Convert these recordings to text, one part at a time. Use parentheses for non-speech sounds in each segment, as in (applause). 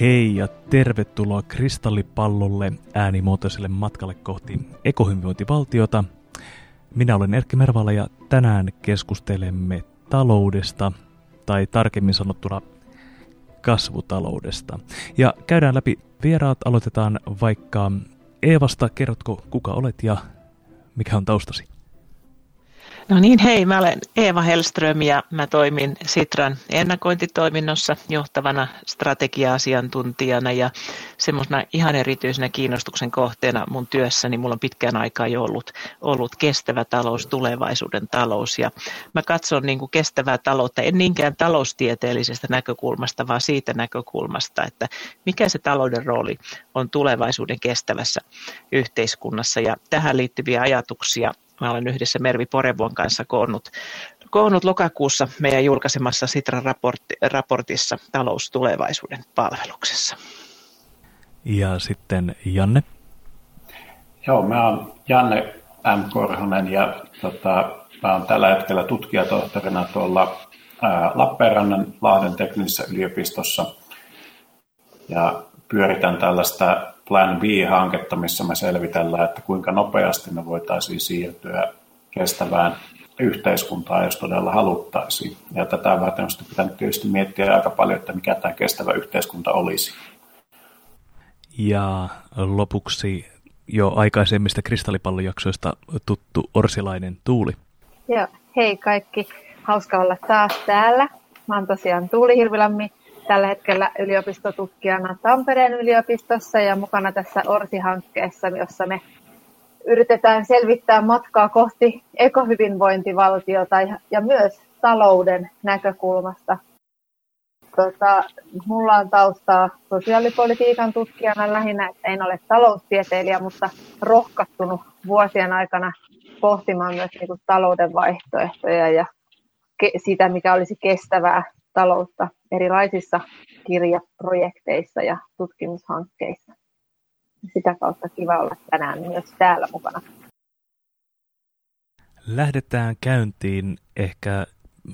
Hei ja tervetuloa kristallipallolle äänimuotoiselle matkalle kohti ekohyvinvointivaltiota. Minä olen Erkki Mervala ja tänään keskustelemme taloudesta, tai tarkemmin sanottuna kasvutaloudesta. Ja käydään läpi vieraat, aloitetaan vaikka Eevasta. Kerrotko kuka olet ja mikä on taustasi? No niin, hei, mä olen Eeva Hellström ja mä toimin Sitran ennakointitoiminnossa johtavana strategia-asiantuntijana ja semmoisena ihan erityisenä kiinnostuksen kohteena mun työssäni. Mulla on pitkään aikaa jo ollut, ollut kestävä talous, tulevaisuuden talous ja mä katson niin kuin kestävää taloutta en niinkään taloustieteellisestä näkökulmasta, vaan siitä näkökulmasta, että mikä se talouden rooli on tulevaisuuden kestävässä yhteiskunnassa. Ja tähän liittyviä ajatuksia Mä olen yhdessä Mervi Porevuon kanssa koonnut, koonnut lokakuussa meidän julkaisemassa Sitran raportti, raportissa taloustulevaisuuden palveluksessa. Ja sitten Janne. Joo, mä oon Janne M. Korhonen ja tota, mä oon tällä hetkellä tutkijatohtorina tuolla ää, Lappeenrannan Lahden teknisessä yliopistossa ja pyöritän tällaista Plan B-hanketta, missä me selvitellään, että kuinka nopeasti me voitaisiin siirtyä kestävään yhteiskuntaan, jos todella haluttaisiin. Ja tätä varten on pitänyt tietysti miettiä aika paljon, että mikä tämä kestävä yhteiskunta olisi. Ja lopuksi jo aikaisemmista kristallipallojaksoista tuttu orsilainen Tuuli. Joo, hei kaikki. Hauska olla taas täällä. Mä oon tosiaan Tuuli Hirvilammi tällä hetkellä yliopistotutkijana Tampereen yliopistossa ja mukana tässä ORSI-hankkeessa, jossa me yritetään selvittää matkaa kohti ekohyvinvointivaltiota ja, myös talouden näkökulmasta. Tota, mulla on taustaa sosiaalipolitiikan tutkijana lähinnä, että en ole taloustieteilijä, mutta rohkaistunut vuosien aikana pohtimaan myös niin kuin talouden vaihtoehtoja ja sitä, mikä olisi kestävää taloutta erilaisissa kirjaprojekteissa ja tutkimushankkeissa. Sitä kautta kiva olla tänään myös täällä mukana. Lähdetään käyntiin ehkä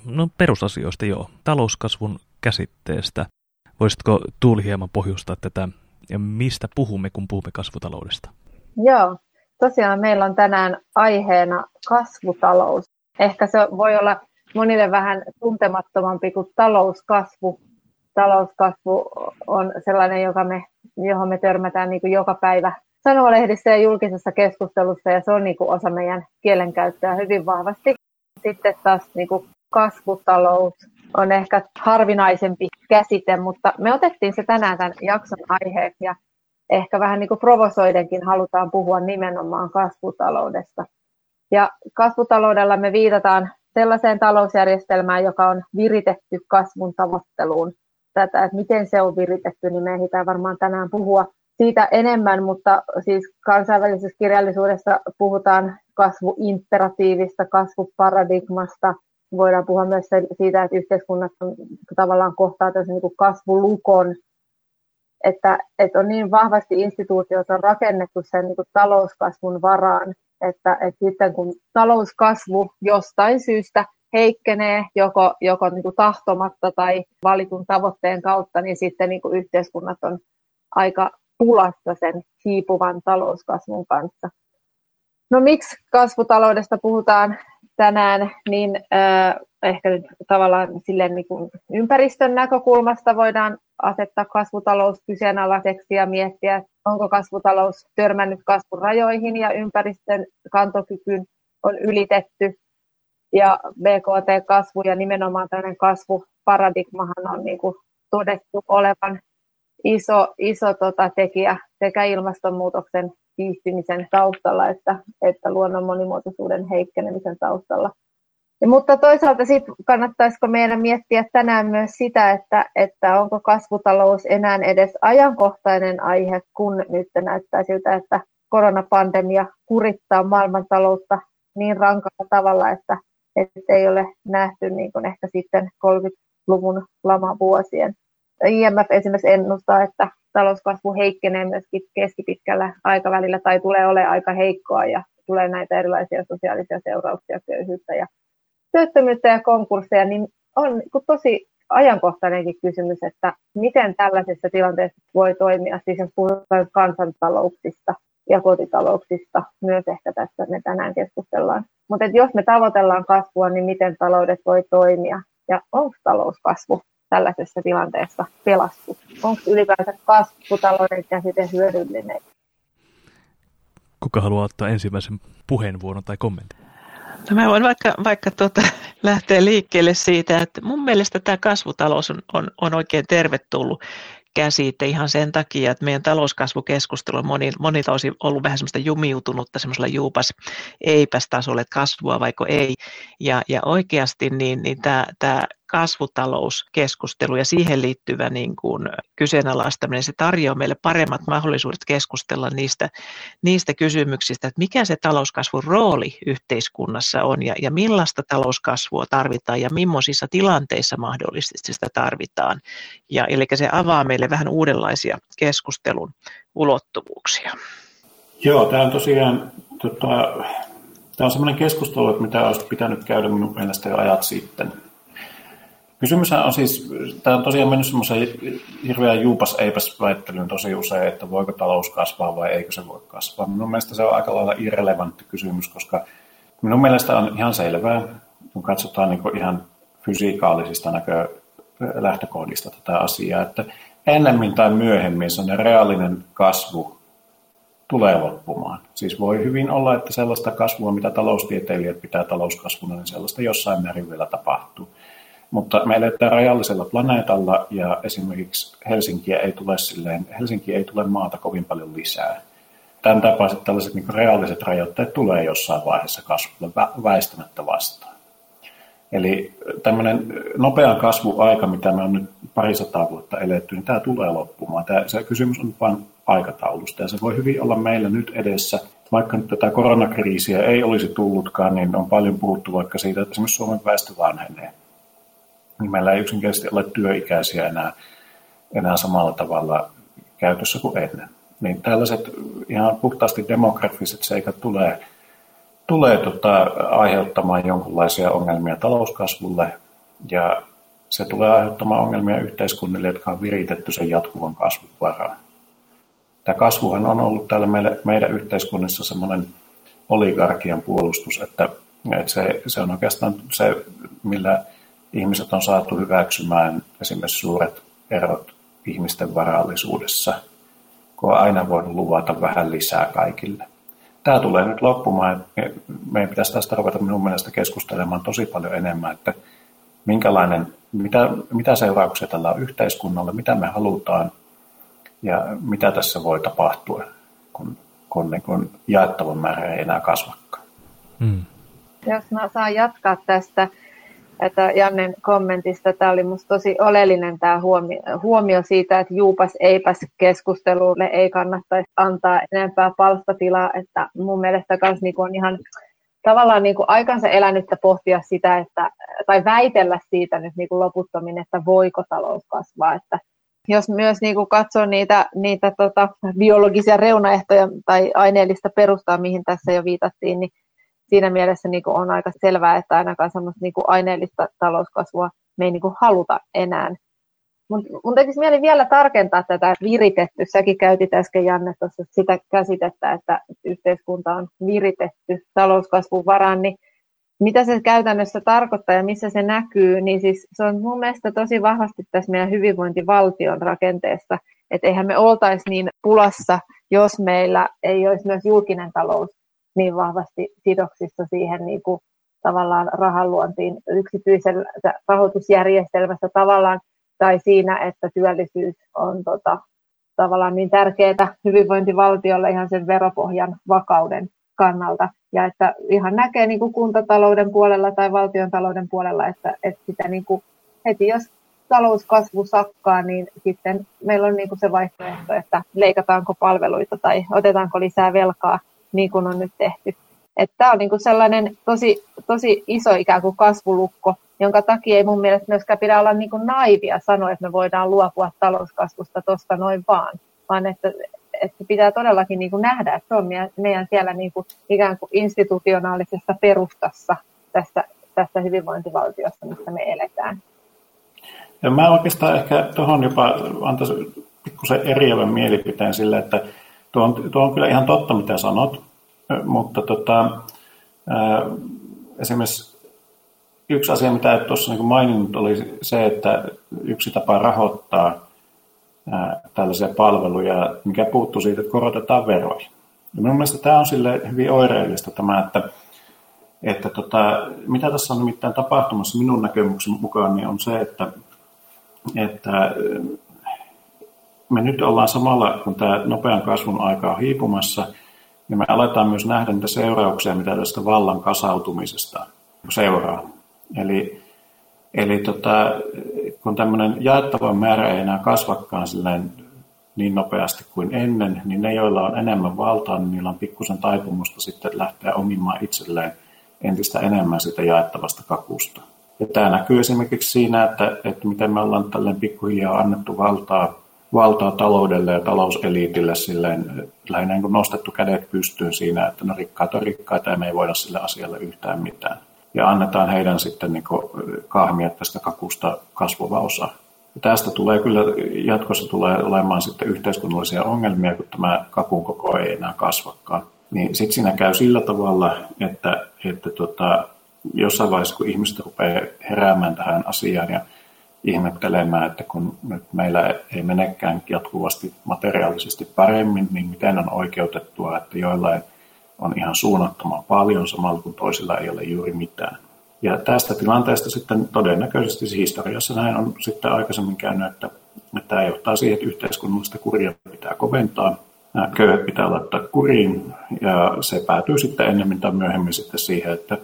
no, perusasioista jo, talouskasvun käsitteestä. Voisitko Tuuli hieman pohjustaa tätä ja mistä puhumme, kun puhumme kasvutaloudesta? Joo, tosiaan meillä on tänään aiheena kasvutalous. Ehkä se voi olla monille vähän tuntemattomampi kuin talouskasvu. Talouskasvu on sellainen, joka me, johon me törmätään niin kuin joka päivä sanomalehdissä ja julkisessa keskustelussa, ja se on niin kuin osa meidän kielenkäyttöä hyvin vahvasti. Sitten taas niin kuin kasvutalous on ehkä harvinaisempi käsite, mutta me otettiin se tänään tämän jakson aiheeksi, ja ehkä vähän niin kuin provosoidenkin halutaan puhua nimenomaan kasvutaloudesta. Ja kasvutaloudella me viitataan sellaiseen talousjärjestelmään, joka on viritetty kasvun tavoitteluun. Tätä, että miten se on viritetty, niin me ehditään varmaan tänään puhua siitä enemmän, mutta siis kansainvälisessä kirjallisuudessa puhutaan kasvuimperatiivista, kasvuparadigmasta. Voidaan puhua myös siitä, että yhteiskunnat on, tavallaan kohtaa niin kuin kasvulukon, että, että on niin vahvasti instituutiot on rakennettu sen niin kuin talouskasvun varaan, että, että sitten kun talouskasvu jostain syystä heikkenee joko, joko niin kuin tahtomatta tai valitun tavoitteen kautta, niin sitten niin kuin yhteiskunnat on aika pulassa sen hiipuvan talouskasvun kanssa. No miksi kasvutaloudesta puhutaan tänään, niin äh, ehkä nyt tavallaan silleen niin kuin ympäristön näkökulmasta voidaan asettaa kasvutalous kyseenalaiseksi ja miettiä, onko kasvutalous törmännyt kasvun rajoihin ja ympäristön kantokykyn on ylitetty. Ja BKT-kasvu ja nimenomaan tällainen kasvuparadigmahan on niin kuin todettu olevan iso, iso tota tekijä sekä ilmastonmuutoksen kiihtymisen taustalla että, että luonnon monimuotoisuuden heikkenemisen taustalla. Ja, mutta toisaalta sit kannattaisiko meidän miettiä tänään myös sitä, että, että onko kasvutalous enää edes ajankohtainen aihe, kun nyt näyttää siltä, että koronapandemia kurittaa maailmantaloutta niin rankalla tavalla, että, että ei ole nähty niin kuin ehkä sitten 30-luvun lamavuosien. IMF esimerkiksi ennustaa, että talouskasvu heikkenee myöskin keskipitkällä aikavälillä tai tulee olemaan aika heikkoa ja tulee näitä erilaisia sosiaalisia seurauksia, köyhyyttä ja työttömyyttä ja konkursseja, niin on tosi ajankohtainenkin kysymys, että miten tällaisessa tilanteessa voi toimia, siis jos puhutaan kansantalouksista ja kotitalouksista, myös ehkä tässä me tänään keskustellaan. Mutta jos me tavoitellaan kasvua, niin miten taloudet voi toimia ja onko talouskasvu tällaisessa tilanteessa pelastus? Onko ylipäänsä kasvutalouden käsite hyödyllinen? Kuka haluaa ottaa ensimmäisen puheenvuoron tai kommentin? No mä voin vaikka, vaikka tuota, (laughs) lähteä liikkeelle siitä, että mun mielestä tämä kasvutalous on, on, on oikein tervetullut käsite ihan sen takia, että meidän talouskasvukeskustelu on moni, monilta osin ollut vähän semmoista jumiutunutta semmoisella juupas eipäs tasolle, että kasvua vaiko ei. Ja, ja oikeasti niin, niin tämä, tämä kasvutalouskeskustelu ja siihen liittyvä niin kuin kyseenalaistaminen, se tarjoaa meille paremmat mahdollisuudet keskustella niistä, niistä kysymyksistä, että mikä se talouskasvun rooli yhteiskunnassa on ja, ja millaista talouskasvua tarvitaan ja millaisissa tilanteissa mahdollisesti sitä tarvitaan. Ja, eli se avaa meille vähän uudenlaisia keskustelun ulottuvuuksia. Joo, tämä on tosiaan tota, tämä on sellainen keskustelu, että mitä olisi pitänyt käydä minun mielestä jo ajat sitten. Kysymys on siis, tämä on tosiaan mennyt semmoisen hirveän juupas eipäs väittelyyn tosi usein, että voiko talous kasvaa vai eikö se voi kasvaa. Minun mielestä se on aika lailla irrelevantti kysymys, koska minun mielestä on ihan selvää, kun katsotaan niin ihan fysikaalisista näkö lähtökohdista tätä asiaa, että ennemmin tai myöhemmin se reaalinen kasvu tulee loppumaan. Siis voi hyvin olla, että sellaista kasvua, mitä taloustieteilijät pitää talouskasvuna, niin sellaista jossain määrin vielä tapahtuu. Mutta me eletään rajallisella planeetalla ja esimerkiksi Helsinkiä ei tule silleen, Helsinki ei tule maata kovin paljon lisää. Tämän tapaiset tällaiset niin reaaliset rajoitteet tulee jossain vaiheessa kasvulle väistämättä vastaan. Eli tämmöinen nopean kasvuaika, mitä me on nyt parisataa vuotta eletty, niin tämä tulee loppumaan. Tämä, se kysymys on vain aikataulusta ja se voi hyvin olla meillä nyt edessä. Vaikka nyt tätä koronakriisiä ei olisi tullutkaan, niin on paljon puhuttu vaikka siitä, että esimerkiksi Suomen väestö vanhenee meillä ei yksinkertaisesti ole työikäisiä enää, enää samalla tavalla käytössä kuin ennen. Niin tällaiset ihan puhtaasti demografiset seikat tulee, tulee tota, aiheuttamaan jonkinlaisia ongelmia talouskasvulle ja se tulee aiheuttamaan ongelmia yhteiskunnille, jotka on viritetty sen jatkuvan kasvun varaan. Tämä kasvuhan on ollut täällä meille, meidän yhteiskunnassa semmoinen oligarkian puolustus, että, että se, se on oikeastaan se, millä ihmiset on saatu hyväksymään esimerkiksi suuret erot ihmisten varallisuudessa, kun on aina voinut luvata vähän lisää kaikille. Tämä tulee nyt loppumaan. Meidän pitäisi tästä ruveta minun mielestä keskustelemaan tosi paljon enemmän, että minkälainen, mitä, mitä seurauksia tällä on yhteiskunnalle, mitä me halutaan ja mitä tässä voi tapahtua, kun, kun, niin kun jaettavan määrä ei enää kasvakaan. Hmm. Jos mä saan jatkaa tästä, että Jannen kommentista. Tämä oli minusta tosi oleellinen tämä huomio, huomio siitä, että juupas eipäs keskustelulle ei kannattaisi antaa enempää palstatilaa. Että mun mielestä myös niin on ihan tavallaan niin kuin aikansa elänyttä pohtia sitä, että, tai väitellä siitä nyt niin kuin loputtomin, että voiko talous kasvaa. Että jos myös niin kuin katsoo niitä, niitä tota, biologisia reunaehtoja tai aineellista perustaa, mihin tässä jo viitattiin, niin siinä mielessä niin kuin on aika selvää, että ainakaan semmoista niin kuin aineellista talouskasvua me ei niin kuin haluta enää. Mun, mun tekisi mieli vielä tarkentaa tätä viritetty. Säkin käytit äsken Janne tuossa sitä käsitettä, että yhteiskunta on viritetty talouskasvun varaan, niin mitä se käytännössä tarkoittaa ja missä se näkyy, niin siis se on mun mielestä tosi vahvasti tässä meidän hyvinvointivaltion rakenteessa, että eihän me oltaisi niin pulassa, jos meillä ei olisi myös julkinen talous niin vahvasti sidoksissa siihen niin kuin tavallaan rahanluontiin yksityisellä rahoitusjärjestelmässä tavallaan, tai siinä, että työllisyys on tota, tavallaan niin tärkeää hyvinvointivaltiolle ihan sen veropohjan vakauden kannalta. Ja että ihan näkee niin kuin kuntatalouden puolella tai valtion talouden puolella, että, että sitä niin kuin heti jos talouskasvu sakkaa, niin sitten meillä on niin kuin se vaihtoehto, että leikataanko palveluita tai otetaanko lisää velkaa niin kuin on nyt tehty. Tämä on niin kuin sellainen tosi, tosi iso ikään kuin kasvulukko, jonka takia ei mun mielestä myöskään pidä olla niin kuin naivia sanoa, että me voidaan luopua talouskasvusta tuosta noin vaan, vaan että, että pitää todellakin niin kuin nähdä, että se on meidän siellä niin kuin ikään kuin institutionaalisessa perustassa tässä, tässä hyvinvointivaltiossa, missä me eletään. Ja mä oikeastaan ehkä tuohon jopa antaisin pikkusen eriävän mielipiteen sille, että tuo on, tuo on kyllä ihan totta, mitä sanot, mutta tota, esimerkiksi yksi asia, mitä et tuossa niin maininnut, oli se, että yksi tapa rahoittaa tällaisia palveluja, mikä puuttuu siitä, että korotetaan veroja. Ja minun mielestä tämä on sille hyvin oireellista tämä, että, että tota, mitä tässä on nimittäin tapahtumassa minun näkemyksen mukaan, niin on se, että, että me nyt ollaan samalla, kun tämä nopean kasvun aika on hiipumassa, niin me aletaan myös nähdä niitä seurauksia, mitä tästä vallan kasautumisesta seuraa. Eli, eli tota, kun tämmöinen jaettava määrä ei enää kasvakaan silleen niin nopeasti kuin ennen, niin ne, joilla on enemmän valtaa, niin niillä on pikkusen taipumusta sitten lähteä omimaan itselleen entistä enemmän sitä jaettavasta kakusta. Ja tämä näkyy esimerkiksi siinä, että, että miten me ollaan tälleen pikkuhiljaa annettu valtaa, valtaa taloudelle ja talouseliitille silleen, lähinnä niin nostettu kädet pystyyn siinä, että no rikkaat on rikkaita ja me ei voida sille asialle yhtään mitään. Ja annetaan heidän sitten niin kahmia tästä kakusta kasvava osa. Ja tästä tulee kyllä, jatkossa tulee olemaan sitten yhteiskunnallisia ongelmia, kun tämä kakun koko ei enää kasvakaan. Niin sitten siinä käy sillä tavalla, että, että tota, jossain vaiheessa, kun ihmiset rupeaa heräämään tähän asiaan ja ihmettelemään, että kun nyt meillä ei menekään jatkuvasti materiaalisesti paremmin, niin miten on oikeutettua, että joillain on ihan suunnattoman paljon samalla kun toisilla ei ole juuri mitään. Ja tästä tilanteesta sitten todennäköisesti siis historiassa näin on sitten aikaisemmin käynyt, että, että tämä johtaa siihen, että yhteiskunnallista kuria pitää koventaa, nämä köyhät pitää laittaa kuriin ja se päätyy sitten ennemmin tai myöhemmin sitten siihen, että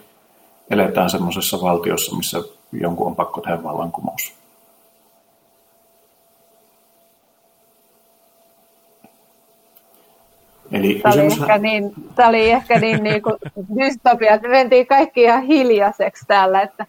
eletään semmoisessa valtiossa, missä jonkun on pakko tehdä vallankumous. Eli tämä, oli ehkä niin, tämä oli ehkä (laughs) niin, niin kuin dystopia, että me mentiin kaikki ihan hiljaiseksi täällä, että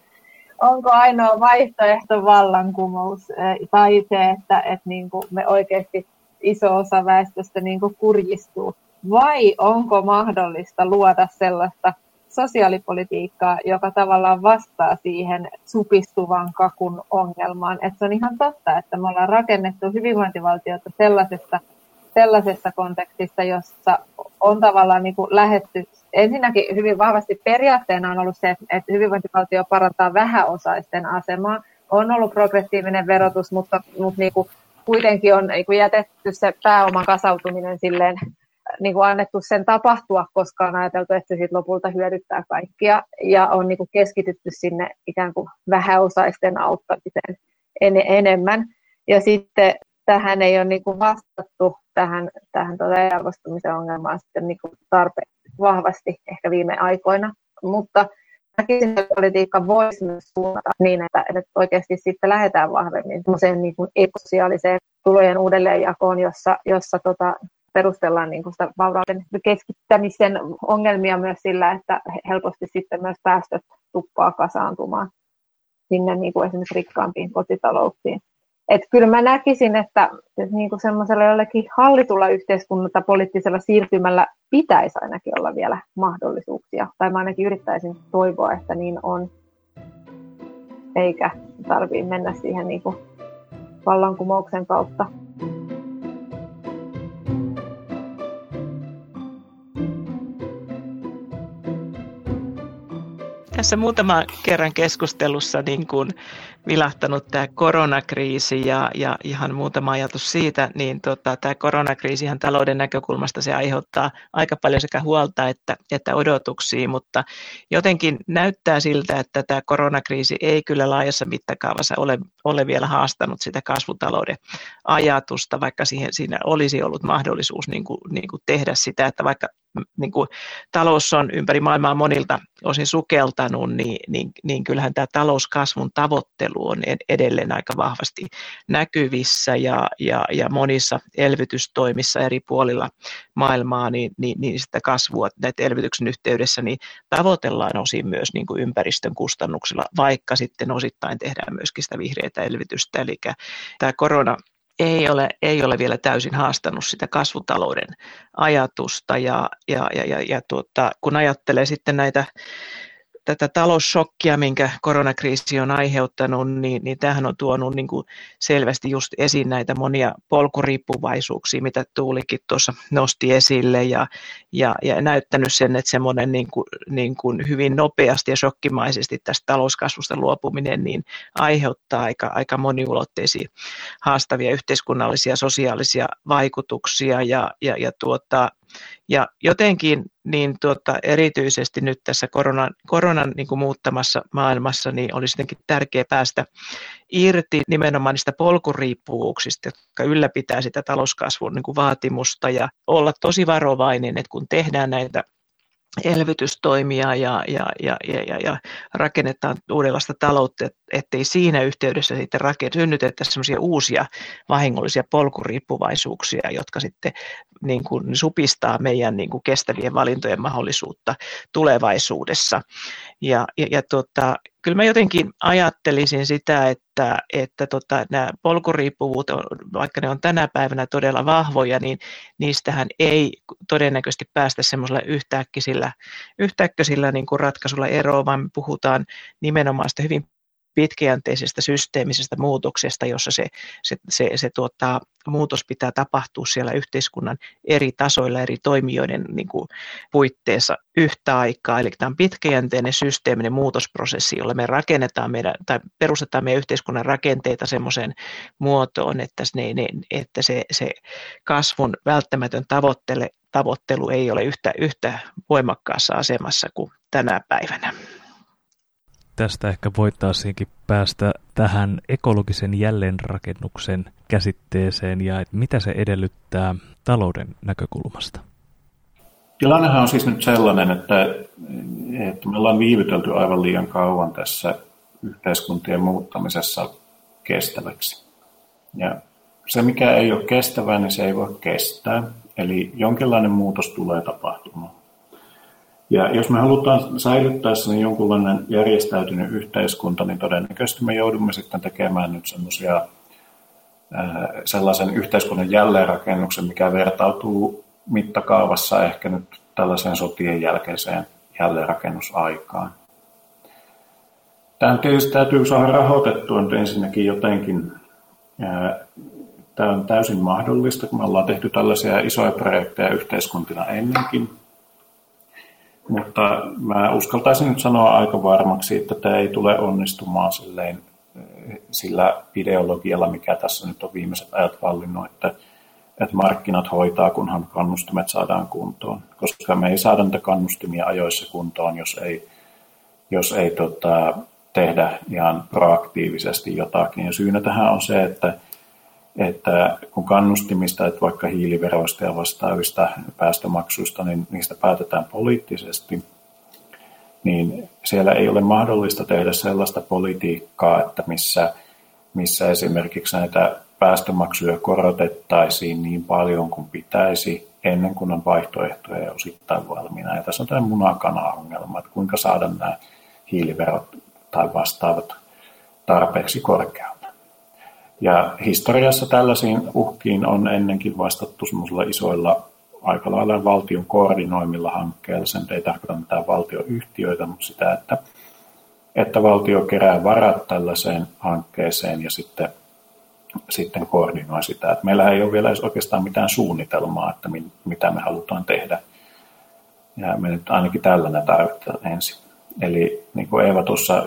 onko ainoa vaihtoehto vallankumous tai se, että, että niin kuin me oikeasti iso osa väestöstä niin kuin kurjistuu, vai onko mahdollista luoda sellaista sosiaalipolitiikkaa, joka tavallaan vastaa siihen supistuvan kakun ongelmaan. Että se on ihan totta, että me ollaan rakennettu hyvinvointivaltiota sellaisessa sellaisessa kontekstissa, jossa on tavallaan niin kuin lähetty. Ensinnäkin hyvin vahvasti periaatteena on ollut se, että hyvinvointivaltio parantaa vähäosaisten asemaa. On ollut progressiivinen verotus, mutta, mutta niin kuin kuitenkin on niin kuin jätetty se pääoman kasautuminen silleen, niin kuin annettu sen tapahtua, koska on ajateltu, että se sit lopulta hyödyttää kaikkia. Ja on niin kuin keskitytty sinne ikään kuin vähäosaisten auttamiseen en, enemmän. Ja sitten tähän ei ole niin kuin vastattu tähän, tähän tuota arvostumisen ongelmaan sitten niin kuin tarpeeksi vahvasti ehkä viime aikoina. Mutta näkisin, että politiikka voisi myös suunnata niin, että, että oikeasti sitten lähdetään vahvemmin niin kuin ekosiaaliseen tulojen uudelleenjakoon, jossa, jossa tota, perustellaan niin kuin sitä vaurauden keskittämisen ongelmia myös sillä, että helposti sitten myös päästöt tuppaa kasaantumaan sinne niin kuin esimerkiksi rikkaampiin kotitalouksiin. Että kyllä mä näkisin, että, että niin kuin semmoisella jollekin hallitulla yhteiskunnalta poliittisella siirtymällä pitäisi ainakin olla vielä mahdollisuuksia. Tai mä ainakin yrittäisin toivoa, että niin on. Eikä tarvii mennä siihen niin kuin vallankumouksen kautta. Tässä muutama kerran keskustelussa niin kuin vilahtanut tämä koronakriisi ja, ja ihan muutama ajatus siitä, niin tota, tämä koronakriisi ihan talouden näkökulmasta se aiheuttaa aika paljon sekä huolta että, että odotuksia, mutta jotenkin näyttää siltä, että tämä koronakriisi ei kyllä laajassa mittakaavassa ole, ole vielä haastanut sitä kasvutalouden ajatusta, vaikka siihen, siinä olisi ollut mahdollisuus niin kuin, niin kuin tehdä sitä, että vaikka niin kuin talous on ympäri maailmaa monilta osin sukeltanut, niin, niin, niin kyllähän tämä talouskasvun tavoittelu on edelleen aika vahvasti näkyvissä ja, ja, ja monissa elvytystoimissa eri puolilla maailmaa, niin, niin, niin sitä kasvua näitä elvytyksen yhteydessä niin tavoitellaan osin myös niin kuin ympäristön kustannuksilla, vaikka sitten osittain tehdään myöskin sitä vihreätä elvytystä. Eli tämä korona ei ole, ei ole vielä täysin haastanut sitä kasvutalouden ajatusta ja, ja, ja, ja, ja tuota, kun ajattelee sitten näitä tätä talousshokkia, minkä koronakriisi on aiheuttanut, niin, niin tämähän on tuonut niin kuin selvästi just esiin näitä monia polkuriippuvaisuuksia, mitä Tuulikin tuossa nosti esille ja, ja, ja näyttänyt sen, että semmoinen niin kuin, niin kuin hyvin nopeasti ja shokkimaisesti tästä talouskasvusta luopuminen niin aiheuttaa aika, aika moniulotteisia haastavia yhteiskunnallisia sosiaalisia vaikutuksia ja, ja, ja tuota, ja jotenkin niin tuota, erityisesti nyt tässä koronan, koronan niin kuin muuttamassa maailmassa niin olisi jotenkin tärkeää päästä irti nimenomaan niistä polkuriippuvuuksista, jotka ylläpitää sitä talouskasvun niin kuin vaatimusta ja olla tosi varovainen, että kun tehdään näitä elvytystoimia ja, ja, ja, ja, ja rakennetaan uudenlaista taloutta, ettei siinä yhteydessä sitten rakennet, synnytettäisi sellaisia uusia vahingollisia polkuriippuvaisuuksia, jotka sitten niin kuin supistaa meidän niin kuin kestävien valintojen mahdollisuutta tulevaisuudessa. Ja, ja, ja tota, kyllä mä jotenkin ajattelisin sitä, että, että tota, nämä polkuriippuvuut, vaikka ne on tänä päivänä todella vahvoja, niin niistähän ei todennäköisesti päästä semmoisella yhtäkkisillä, yhtäkkisillä niin kuin ratkaisulla eroon, vaan me puhutaan nimenomaan sitä hyvin pitkäjänteisestä systeemisestä muutoksesta, jossa se, se, se, se tuota, muutos pitää tapahtua siellä yhteiskunnan eri tasoilla, eri toimijoiden niin kuin, puitteissa yhtä aikaa. Eli tämä on pitkäjänteinen systeeminen muutosprosessi, jolla me rakennetaan meidän, tai perustetaan meidän yhteiskunnan rakenteita semmoiseen muotoon, että, ne, ne, että se, se kasvun välttämätön tavoittele, tavoittelu ei ole yhtä, yhtä voimakkaassa asemassa kuin tänä päivänä tästä ehkä voitaisiinkin päästä tähän ekologisen jälleenrakennuksen käsitteeseen ja että mitä se edellyttää talouden näkökulmasta? Tilannehan on siis nyt sellainen, että, että me ollaan viivytelty aivan liian kauan tässä yhteiskuntien muuttamisessa kestäväksi. Ja se, mikä ei ole kestävää, niin se ei voi kestää. Eli jonkinlainen muutos tulee tapahtumaan. Ja jos me halutaan säilyttää sen jonkunlainen järjestäytynyt yhteiskunta, niin todennäköisesti me joudumme sitten tekemään nyt semmoisia sellaisen yhteiskunnan jälleenrakennuksen, mikä vertautuu mittakaavassa ehkä nyt tällaiseen sotien jälkeiseen jälleenrakennusaikaan. Tämä tietysti täytyy saada rahoitettua nyt ensinnäkin jotenkin. Tämä on täysin mahdollista, kun me ollaan tehty tällaisia isoja projekteja yhteiskuntina ennenkin – mutta mä uskaltaisin nyt sanoa aika varmaksi, että tämä ei tule onnistumaan silleen, sillä ideologialla, mikä tässä nyt on viimeiset ajat vallinnut, että, että markkinat hoitaa, kunhan kannustimet saadaan kuntoon. Koska me ei saada niitä kannustimia ajoissa kuntoon, jos ei, jos ei tota, tehdä ihan proaktiivisesti jotakin. Ja syynä tähän on se, että että kun kannustimista, että vaikka hiiliveroista ja vastaavista päästömaksuista, niin niistä päätetään poliittisesti, niin siellä ei ole mahdollista tehdä sellaista politiikkaa, että missä, missä esimerkiksi näitä päästömaksuja korotettaisiin niin paljon kuin pitäisi ennen kuin on vaihtoehtoja ja osittain valmiina. Ja tässä on tämä munakana-ongelma, että kuinka saada nämä hiiliverot tai vastaavat tarpeeksi korkealle. Ja historiassa tällaisiin uhkiin on ennenkin vastattu semmoisilla isoilla aika lailla valtion koordinoimilla hankkeilla. Sen ei tarkoita mitään valtioyhtiöitä, mutta sitä, että, että valtio kerää varat tällaiseen hankkeeseen ja sitten, sitten koordinoi sitä. Että meillä ei ole vielä edes oikeastaan mitään suunnitelmaa, että mitä me halutaan tehdä. Ja me nyt ainakin tällainen tarvitaan ensin. Eli niin kuin Eeva tuossa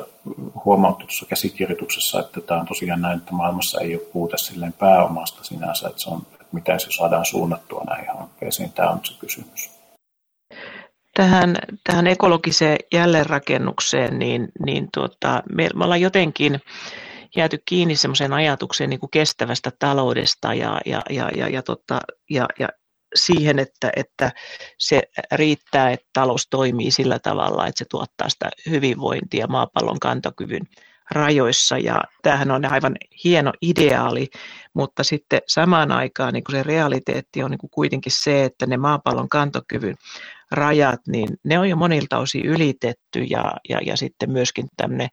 huomautti tuossa käsikirjoituksessa, että tämä on tosiaan näin, että maailmassa ei ole puute silleen pääomasta sinänsä, että, se on, että miten se saadaan suunnattua näihin hankkeisiin. Tämä on se kysymys. Tähän, tähän ekologiseen jälleenrakennukseen, niin, niin tuota, me, me ollaan jotenkin jääty kiinni semmoiseen ajatukseen niin kuin kestävästä taloudesta ja, ja, ja, ja, ja, tota, ja, ja siihen, että, että se riittää, että talous toimii sillä tavalla, että se tuottaa sitä hyvinvointia maapallon kantokyvyn rajoissa. Ja tämähän on aivan hieno ideaali, mutta sitten samaan aikaan niin se realiteetti on niin kuitenkin se, että ne maapallon kantokyvyn rajat, niin ne on jo monilta osin ylitetty ja, ja, ja sitten myöskin tämmöinen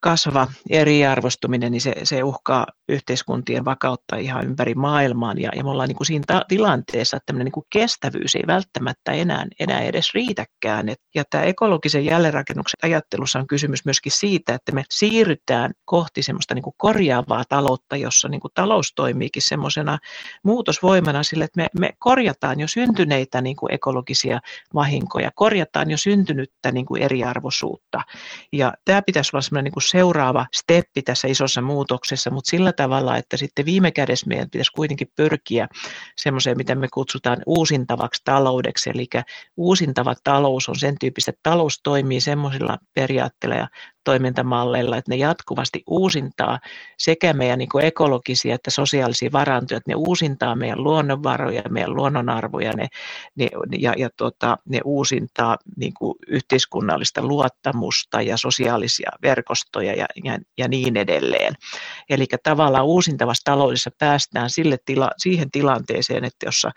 kasvava eriarvostuminen, niin se, se uhkaa yhteiskuntien vakautta ihan ympäri maailmaan. Ja, ja me ollaan niin kuin siinä ta- tilanteessa, että tämmöinen niin kuin kestävyys ei välttämättä enää, enää edes riitäkään. Et, ja tämä ekologisen jälleenrakennuksen ajattelussa on kysymys myöskin siitä, että me siirrytään kohti semmoista niin kuin korjaavaa taloutta, jossa niin kuin talous toimiikin semmoisena muutosvoimana sille, että me, me korjataan jo syntyneitä niin kuin ekologisia vahinkoja, korjataan jo syntynyttä niin kuin eriarvoisuutta. Ja tämä pitäisi olla semmoinen niin seuraava steppi tässä isossa muutoksessa, mutta sillä tavalla, että sitten viime kädessä meidän pitäisi kuitenkin pyrkiä semmoiseen, mitä me kutsutaan uusintavaksi taloudeksi, eli uusintava talous on sen tyyppistä, että talous toimii semmoisilla periaatteilla ja toimintamalleilla, että ne jatkuvasti uusintaa sekä meidän niin kuin ekologisia että sosiaalisia varantoja, että ne uusintaa meidän luonnonvaroja, meidän luonnonarvoja ne, ne, ja, ja tota, ne uusintaa niin kuin yhteiskunnallista luottamusta ja sosiaalisia verkostoja ja, ja, ja niin edelleen. Eli tavallaan uusintavassa taloudessa päästään sille tila, siihen tilanteeseen, että jossa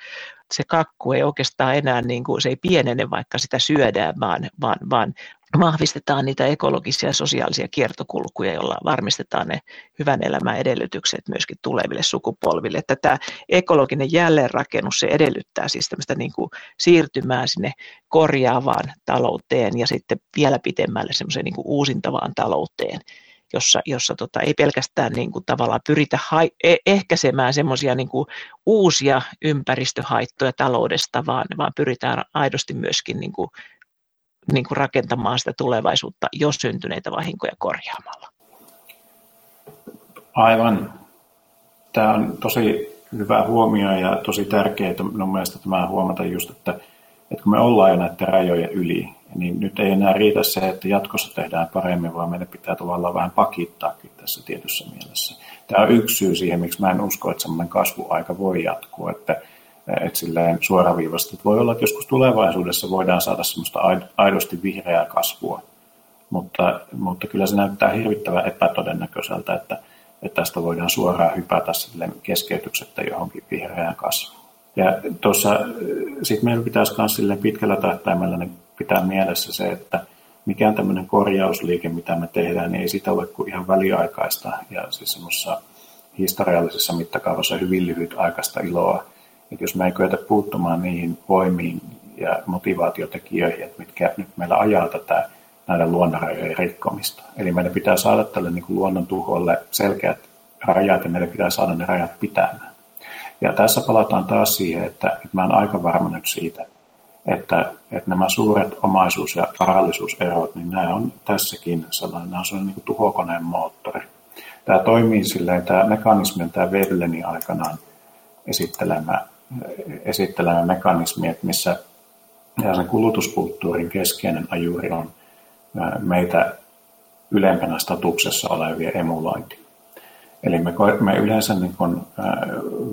se kakku ei oikeastaan enää, niin kuin, se ei pienene, vaikka sitä syödään, vaan, vaan, vaan vahvistetaan niitä ekologisia ja sosiaalisia kiertokulkuja, joilla varmistetaan ne hyvän elämän edellytykset myöskin tuleville sukupolville. Että tämä ekologinen jälleenrakennus, se edellyttää siis tämmöistä niin kuin siirtymää sinne korjaavaan talouteen ja sitten vielä pitemmälle semmoiseen niin kuin uusintavaan talouteen, jossa, jossa tota, ei pelkästään niin kuin tavallaan pyritä hai, e, ehkäisemään semmoisia niin uusia ympäristöhaittoja taloudesta, vaan, vaan pyritään aidosti myöskin niin kuin niin kuin rakentamaan sitä tulevaisuutta, jos syntyneitä vahinkoja korjaamalla. Aivan. Tämä on tosi hyvä huomio ja tosi tärkeää minun mielestä tämä huomata just, että, että kun me ollaan jo näiden rajojen yli, niin nyt ei enää riitä se, että jatkossa tehdään paremmin, vaan meidän pitää tavallaan vähän pakittaakin tässä tietyssä mielessä. Tämä on yksi syy siihen, miksi mä en usko, että semmoinen kasvuaika voi jatkua, että että silleen suoraviivasti. Voi olla, että joskus tulevaisuudessa voidaan saada semmoista aidosti vihreää kasvua, mutta, mutta kyllä se näyttää hirvittävän epätodennäköiseltä, että, että tästä voidaan suoraan hypätä silleen keskeytyksettä johonkin vihreään kasvuun. Ja tuossa sitten meillä pitäisi myös pitkällä tähtäimellä niin pitää mielessä se, että mikään tämmöinen korjausliike, mitä me tehdään, niin ei sitä ole kuin ihan väliaikaista ja siis semmoisessa historiallisessa mittakaavassa hyvin lyhyt aikaista iloa että jos me ei kyetä puuttumaan niihin voimiin ja motivaatiotekijöihin, että mitkä nyt meillä ajaa tätä näiden luonnonrajojen rikkomista. Eli meidän pitää saada tälle niin kuin luonnon tuholle selkeät rajat ja meidän pitää saada ne rajat pitämään. Ja tässä palataan taas siihen, että, että mä olen aika varma nyt siitä, että, että nämä suuret omaisuus- ja varallisuuserot, niin nämä on tässäkin sellainen, nämä on sellainen niin kuin tuhokoneen moottori. Tämä toimii silleen, tämä mekanismi on tämä Veblenin aikanaan esittelemä esittelemä mekanismi, että missä sen kulutuskulttuurin keskeinen ajuri on meitä ylempänä statuksessa olevia emulointi. Eli me, me yleensä niin kun,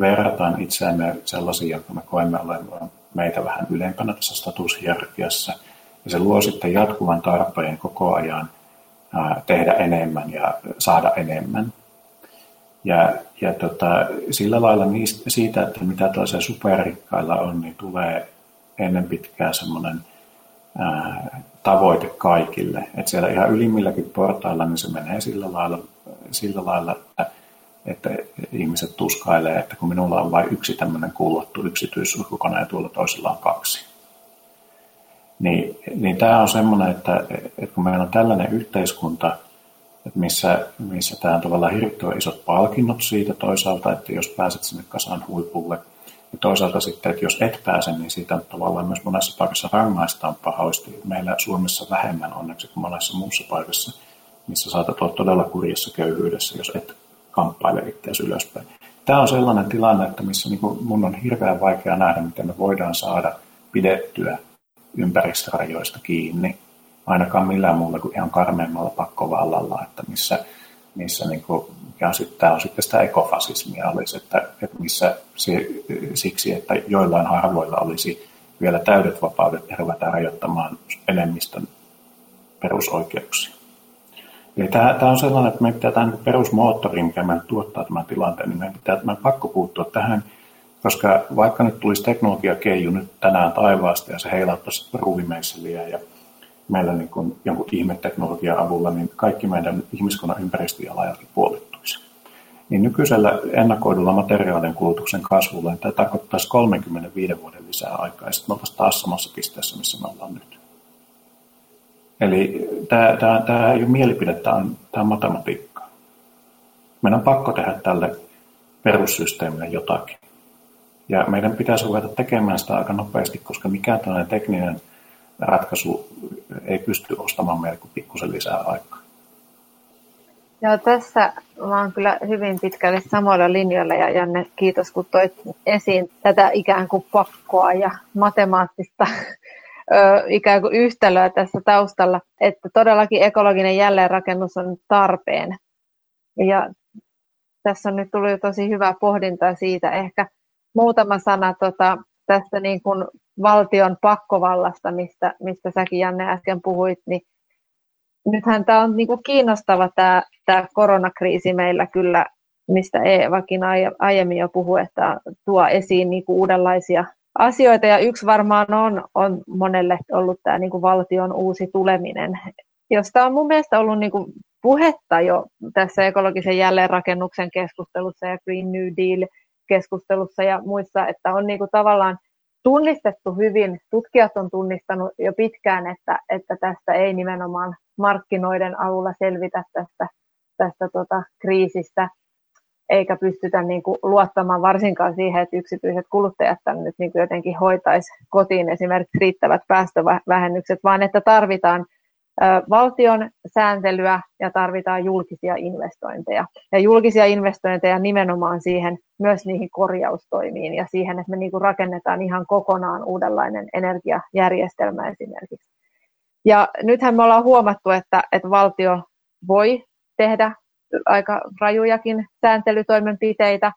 verrataan itseämme sellaisia, jotka me koemme olevan meitä vähän ylempänä tässä statushierarkiassa. Ja se luo sitten jatkuvan tarpeen koko ajan tehdä enemmän ja saada enemmän. Ja, ja tota, sillä lailla niistä, siitä, että mitä tällaisia superrikkailla on, niin tulee ennen pitkään semmoinen tavoite kaikille. Että siellä ihan ylimmilläkin portailla niin se menee sillä lailla, sillä lailla että, että ihmiset tuskailee, että kun minulla on vain yksi tämmöinen kuulottu yksityissulkukone ja tuolla toisella on kaksi. Niin, niin tämä on semmoinen, että, että kun meillä on tällainen yhteiskunta – että missä, missä tämä on tavallaan hirvittävän isot palkinnot siitä toisaalta, että jos pääset sinne kasan huipulle, ja toisaalta sitten, että jos et pääse, niin siitä on tavallaan myös monessa paikassa rangaistaan pahoisesti. Meillä Suomessa vähemmän onneksi kuin monessa muussa paikassa, missä saatat olla todella kurjassa köyhyydessä, jos et kamppaile itseäsi ylöspäin. Tämä on sellainen tilanne, että missä niin mun on hirveän vaikea nähdä, miten me voidaan saada pidettyä ympäristörajoista kiinni ainakaan millään muulla kuin ihan karmeimmalla pakkovallalla, että missä, missä niin kuin, ja sitten, tämä on sitten sitä ekofasismia olisi, että, että missä se, siksi, että joillain harvoilla olisi vielä täydet vapaudet ja ruvetaan rajoittamaan enemmistön perusoikeuksia. Eli tämä, tämä on sellainen, että meidän pitää tämä perusmoottori, mikä meidän tuottaa tämän tilanteen, niin meidän pitää meidän pakko puuttua tähän, koska vaikka nyt tulisi teknologiakeiju nyt tänään taivaasta ja se heilauttaisi ruuvimeisseliä ja meillä niin kuin jonkun ihmeteknologian avulla, niin kaikki meidän ihmiskunnan ympäristöjalanjälki puolittuisi. Niin nykyisellä ennakoidulla materiaalien kulutuksen kasvulla niin tämä tarkoittaisi 35 vuoden lisää aikaa, ja sitten me oltaisiin taas samassa pisteessä, missä me ollaan nyt. Eli tämä, tämä, tämä ei ole mielipide, tämä on, tämä on matematiikkaa. Meidän on pakko tehdä tälle perussysteemille jotakin. Ja meidän pitäisi ruveta tekemään sitä aika nopeasti, koska mikään tällainen tekninen ratkaisu ei pysty ostamaan meille kuin pikkusen lisää aikaa. Joo, tässä olen kyllä hyvin pitkälle samoilla linjoilla ja Janne, kiitos kun toit esiin tätä ikään kuin pakkoa ja matemaattista ikään kuin yhtälöä tässä taustalla, että todellakin ekologinen jälleenrakennus on tarpeen. Ja tässä on nyt tullut tosi hyvää pohdintaa siitä. Ehkä muutama sana tota, tästä niin kuin valtion pakkovallasta, mistä, mistä säkin Janne äsken puhuit, niin nythän tämä on niin kuin kiinnostava tämä, koronakriisi meillä kyllä, mistä Eevakin aiemmin jo puhui, että tuo esiin niin kuin uudenlaisia asioita. Ja yksi varmaan on, on monelle ollut tämä niin kuin valtion uusi tuleminen, josta on mun mielestä ollut niin kuin puhetta jo tässä ekologisen jälleenrakennuksen keskustelussa ja Green New Deal keskustelussa ja muissa, että on niin kuin tavallaan tunnistettu hyvin, tutkijat on tunnistanut jo pitkään, että, että tästä ei nimenomaan markkinoiden avulla selvitä tästä, tästä tota, kriisistä, eikä pystytä niin kuin, luottamaan varsinkaan siihen, että yksityiset kuluttajat tämän nyt niin kuin, jotenkin hoitaisi kotiin esimerkiksi riittävät päästövähennykset, vaan että tarvitaan valtion sääntelyä ja tarvitaan julkisia investointeja. Ja julkisia investointeja nimenomaan siihen, myös niihin korjaustoimiin ja siihen, että me niin kuin rakennetaan ihan kokonaan uudenlainen energiajärjestelmä esimerkiksi. Ja nythän me ollaan huomattu, että, että valtio voi tehdä aika rajujakin sääntelytoimenpiteitä,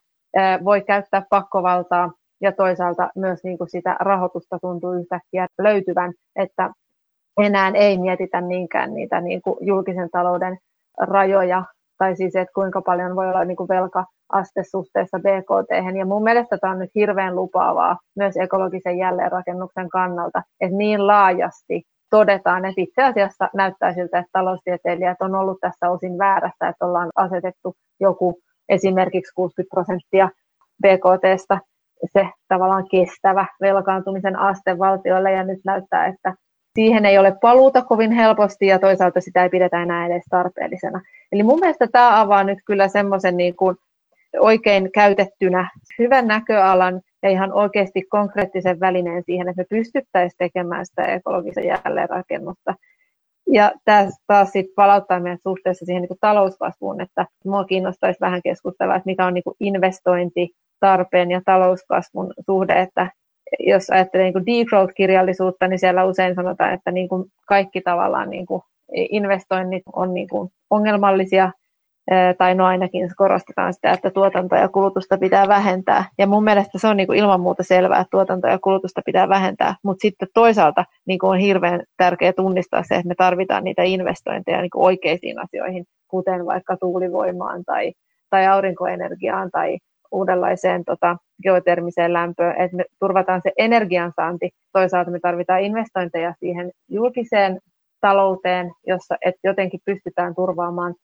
voi käyttää pakkovaltaa ja toisaalta myös niin kuin sitä rahoitusta tuntuu yhtäkkiä löytyvän, että enää ei mietitä niinkään niitä niin kuin julkisen talouden rajoja, tai siis, että kuinka paljon voi olla niin kuin velka-aste suhteessa BKT. Ja mun mielestä tämä on nyt hirveän lupaavaa myös ekologisen jälleenrakennuksen kannalta, että niin laajasti todetaan, että itse asiassa näyttää siltä, että taloustieteilijät on ollut tässä osin väärässä, että ollaan asetettu joku esimerkiksi 60 prosenttia BKTstä se tavallaan kestävä velkaantumisen aste valtiolle, ja nyt näyttää, että siihen ei ole paluuta kovin helposti ja toisaalta sitä ei pidetä enää edes tarpeellisena. Eli mun mielestä tämä avaa nyt kyllä semmoisen niin kuin oikein käytettynä hyvän näköalan ja ihan oikeasti konkreettisen välineen siihen, että me pystyttäisiin tekemään sitä ekologisen jälleenrakennusta. Ja tämä taas sit palauttaa meidän suhteessa siihen niin talouskasvuun, että minua kiinnostaisi vähän keskustella, että mikä on niin investointi, tarpeen ja talouskasvun suhde, että jos ajattelee niin degrowth-kirjallisuutta, niin siellä usein sanotaan, että niin kuin kaikki tavallaan niin kuin investoinnit on niin kuin ongelmallisia, tai no ainakin korostetaan sitä, että tuotantoa ja kulutusta pitää vähentää. Ja mun mielestä se on niin kuin ilman muuta selvää, että tuotantoa ja kulutusta pitää vähentää, mutta sitten toisaalta niin kuin on hirveän tärkeää tunnistaa se, että me tarvitaan niitä investointeja niin kuin oikeisiin asioihin, kuten vaikka tuulivoimaan tai, tai aurinkoenergiaan tai uudenlaiseen tota, geotermiseen lämpöön, että me turvataan se energiansaanti. Toisaalta me tarvitaan investointeja siihen julkiseen talouteen, jossa et jotenkin pystytään turvaamaan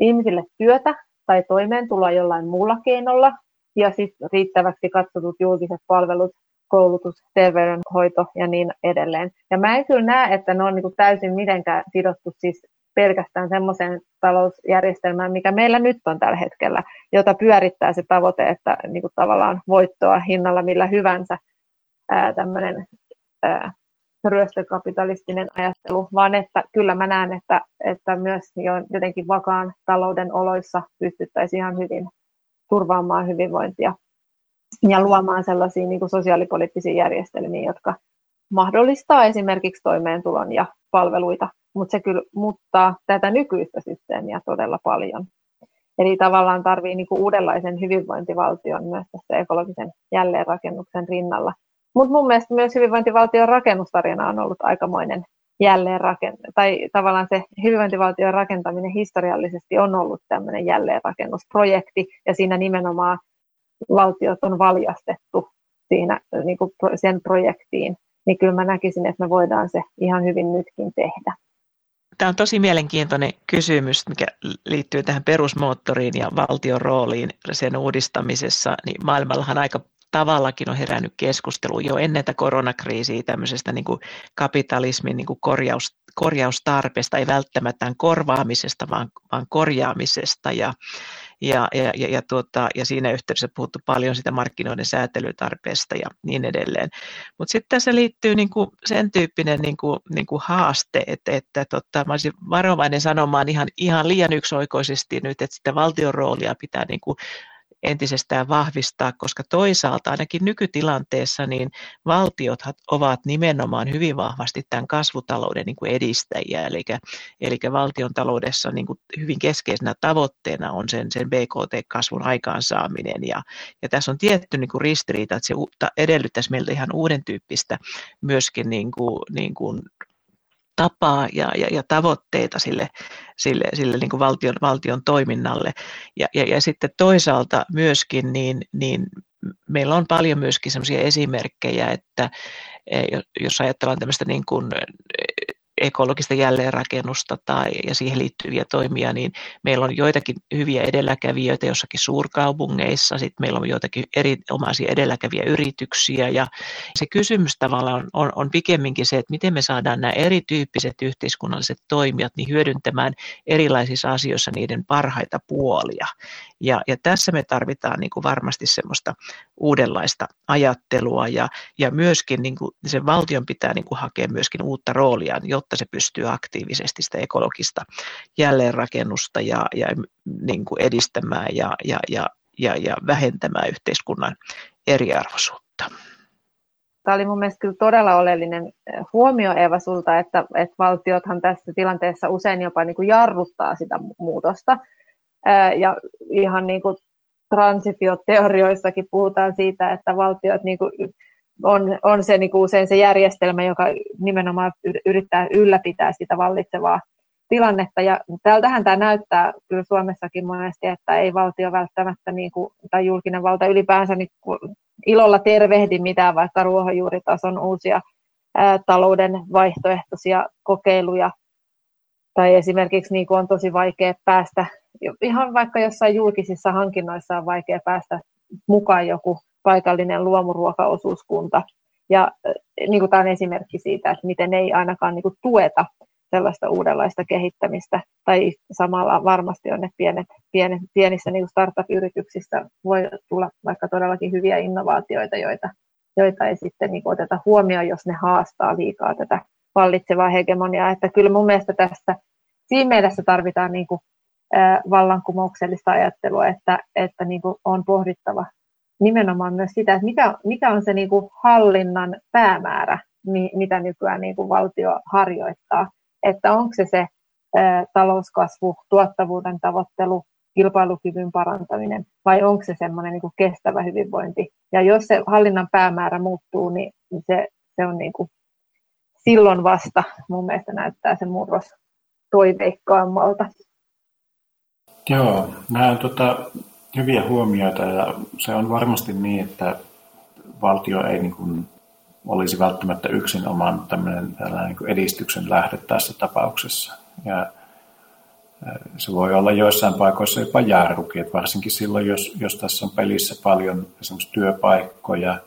ihmisille työtä tai toimeentuloa jollain muulla keinolla, ja sitten riittäväksi katsotut julkiset palvelut, koulutus, terveydenhoito ja niin edelleen. Ja mä en kyllä näe, että ne on niin täysin mitenkään sidottu siis pelkästään semmoiseen talousjärjestelmään, mikä meillä nyt on tällä hetkellä, jota pyörittää se tavoite, että niin kuin tavallaan voittoa hinnalla millä hyvänsä tämmöinen ryöstökapitalistinen ajattelu, vaan että kyllä mä näen, että, että myös jo jotenkin vakaan talouden oloissa pystyttäisiin ihan hyvin turvaamaan hyvinvointia ja luomaan sellaisia niin kuin sosiaalipoliittisia järjestelmiä, jotka mahdollistaa esimerkiksi toimeentulon ja palveluita mutta se kyllä muuttaa tätä nykyistä systeemiä todella paljon. Eli tavallaan tarvii niinku uudenlaisen hyvinvointivaltion myös tässä ekologisen jälleenrakennuksen rinnalla. Mutta mun mielestä myös hyvinvointivaltion rakennustarina on ollut aikamoinen jälleenrakennus, tai tavallaan se hyvinvointivaltion rakentaminen historiallisesti on ollut tämmöinen jälleenrakennusprojekti, ja siinä nimenomaan valtiot on valjastettu siinä, niin kuin sen projektiin niin kyllä mä näkisin, että me voidaan se ihan hyvin nytkin tehdä. Tämä on tosi mielenkiintoinen kysymys, mikä liittyy tähän perusmoottoriin ja valtion rooliin sen uudistamisessa. Niin maailmallahan aika tavallakin on herännyt keskustelu jo ennen tätä koronakriisiä tämmöisestä niin kuin kapitalismin niin kuin korjaus, korjaustarpeesta, ei välttämättä korvaamisesta, vaan, vaan korjaamisesta. Ja, ja, ja, ja, ja, tuota, ja siinä yhteydessä puhuttu paljon sitä markkinoiden säätelytarpeesta ja niin edelleen. Mutta sitten tässä liittyy niin kuin sen tyyppinen niin kuin, niin kuin haaste, että, että tota, mä olisin varovainen sanomaan ihan, ihan liian yksioikoisesti nyt, että sitä valtion roolia pitää niin kuin entisestään vahvistaa, koska toisaalta ainakin nykytilanteessa niin valtiot ovat nimenomaan hyvin vahvasti tämän kasvutalouden niin kuin edistäjiä, eli, eli valtion taloudessa niin kuin hyvin keskeisenä tavoitteena on sen, sen BKT-kasvun aikaansaaminen, ja, ja tässä on tietty niin kuin ristiriita, että se edellyttäisi meiltä ihan uuden tyyppistä myöskin niin kuin, niin kuin tapaa ja, ja, ja tavoitteita sille, sille, sille niin kuin valtion, valtion toiminnalle. Ja, ja, ja sitten toisaalta myöskin niin, niin meillä on paljon myöskin sellaisia esimerkkejä, että e, jos ajatellaan tämmöistä niin kuin ekologista jälleenrakennusta tai, ja siihen liittyviä toimia, niin meillä on joitakin hyviä edelläkävijöitä jossakin suurkaupungeissa, sitten meillä on joitakin erinomaisia edelläkäviä yrityksiä ja se kysymys tavallaan on, on, on pikemminkin se, että miten me saadaan nämä erityyppiset yhteiskunnalliset toimijat niin hyödyntämään erilaisissa asioissa niiden parhaita puolia. Ja, ja tässä me tarvitaan niin kuin varmasti semmoista uudenlaista ajattelua ja, ja myöskin niin kuin sen valtion pitää niin kuin hakea myöskin uutta roolia, jotta se pystyy aktiivisesti sitä ekologista jälleenrakennusta ja, ja niin kuin edistämään ja, ja, ja, ja, ja vähentämään yhteiskunnan eriarvoisuutta. Tämä oli mun mielestä kyllä todella oleellinen eh, huomio Eva sulta, että, että valtiothan tässä tilanteessa usein jopa niin kuin jarruttaa sitä muutosta. Ja ihan niin kuin transitioteorioissakin puhutaan siitä, että valtiot niin kuin on, on se niin kuin usein se järjestelmä, joka nimenomaan yrittää ylläpitää sitä vallitsevaa tilannetta. Ja tältähän tämä näyttää kyllä Suomessakin monesti, että ei valtio välttämättä niin kuin, tai julkinen valta ylipäänsä niin kuin ilolla tervehdi mitään vaikka ruohonjuuritason uusia ää, talouden vaihtoehtoisia kokeiluja. Tai esimerkiksi niin kuin on tosi vaikea päästä ihan vaikka jossain julkisissa hankinnoissa on vaikea päästä mukaan joku paikallinen luomuruokaosuuskunta. Ja niin kuin tämä on esimerkki siitä, että miten ei ainakaan niin kuin tueta sellaista uudenlaista kehittämistä. Tai samalla varmasti on, että pienet, pienet, pienissä niin startup-yrityksissä voi tulla vaikka todellakin hyviä innovaatioita, joita, joita ei sitten niin oteta huomioon, jos ne haastaa liikaa tätä vallitsevaa hegemoniaa. Että kyllä mun mielestä tässä siinä mielessä tarvitaan niin kuin vallankumouksellista ajattelua, että, että niin kuin on pohdittava nimenomaan myös sitä, että mikä, mikä on se niin kuin hallinnan päämäärä, mitä nykyään niin kuin valtio harjoittaa. Että onko se se talouskasvu, tuottavuuden tavoittelu, kilpailukyvyn parantaminen, vai onko se semmoinen niin kestävä hyvinvointi. Ja jos se hallinnan päämäärä muuttuu, niin se, se on niin kuin silloin vasta mun mielestä näyttää se murros toiveikkaammalta. Joo, on tota, hyviä huomioita ja se on varmasti niin, että valtio ei niin kuin, olisi välttämättä yksin oman tämmöinen, niin edistyksen lähde tässä tapauksessa. Ja se voi olla joissain paikoissa jopa jarrukin, varsinkin silloin, jos, jos tässä on pelissä paljon esimerkiksi työpaikkoja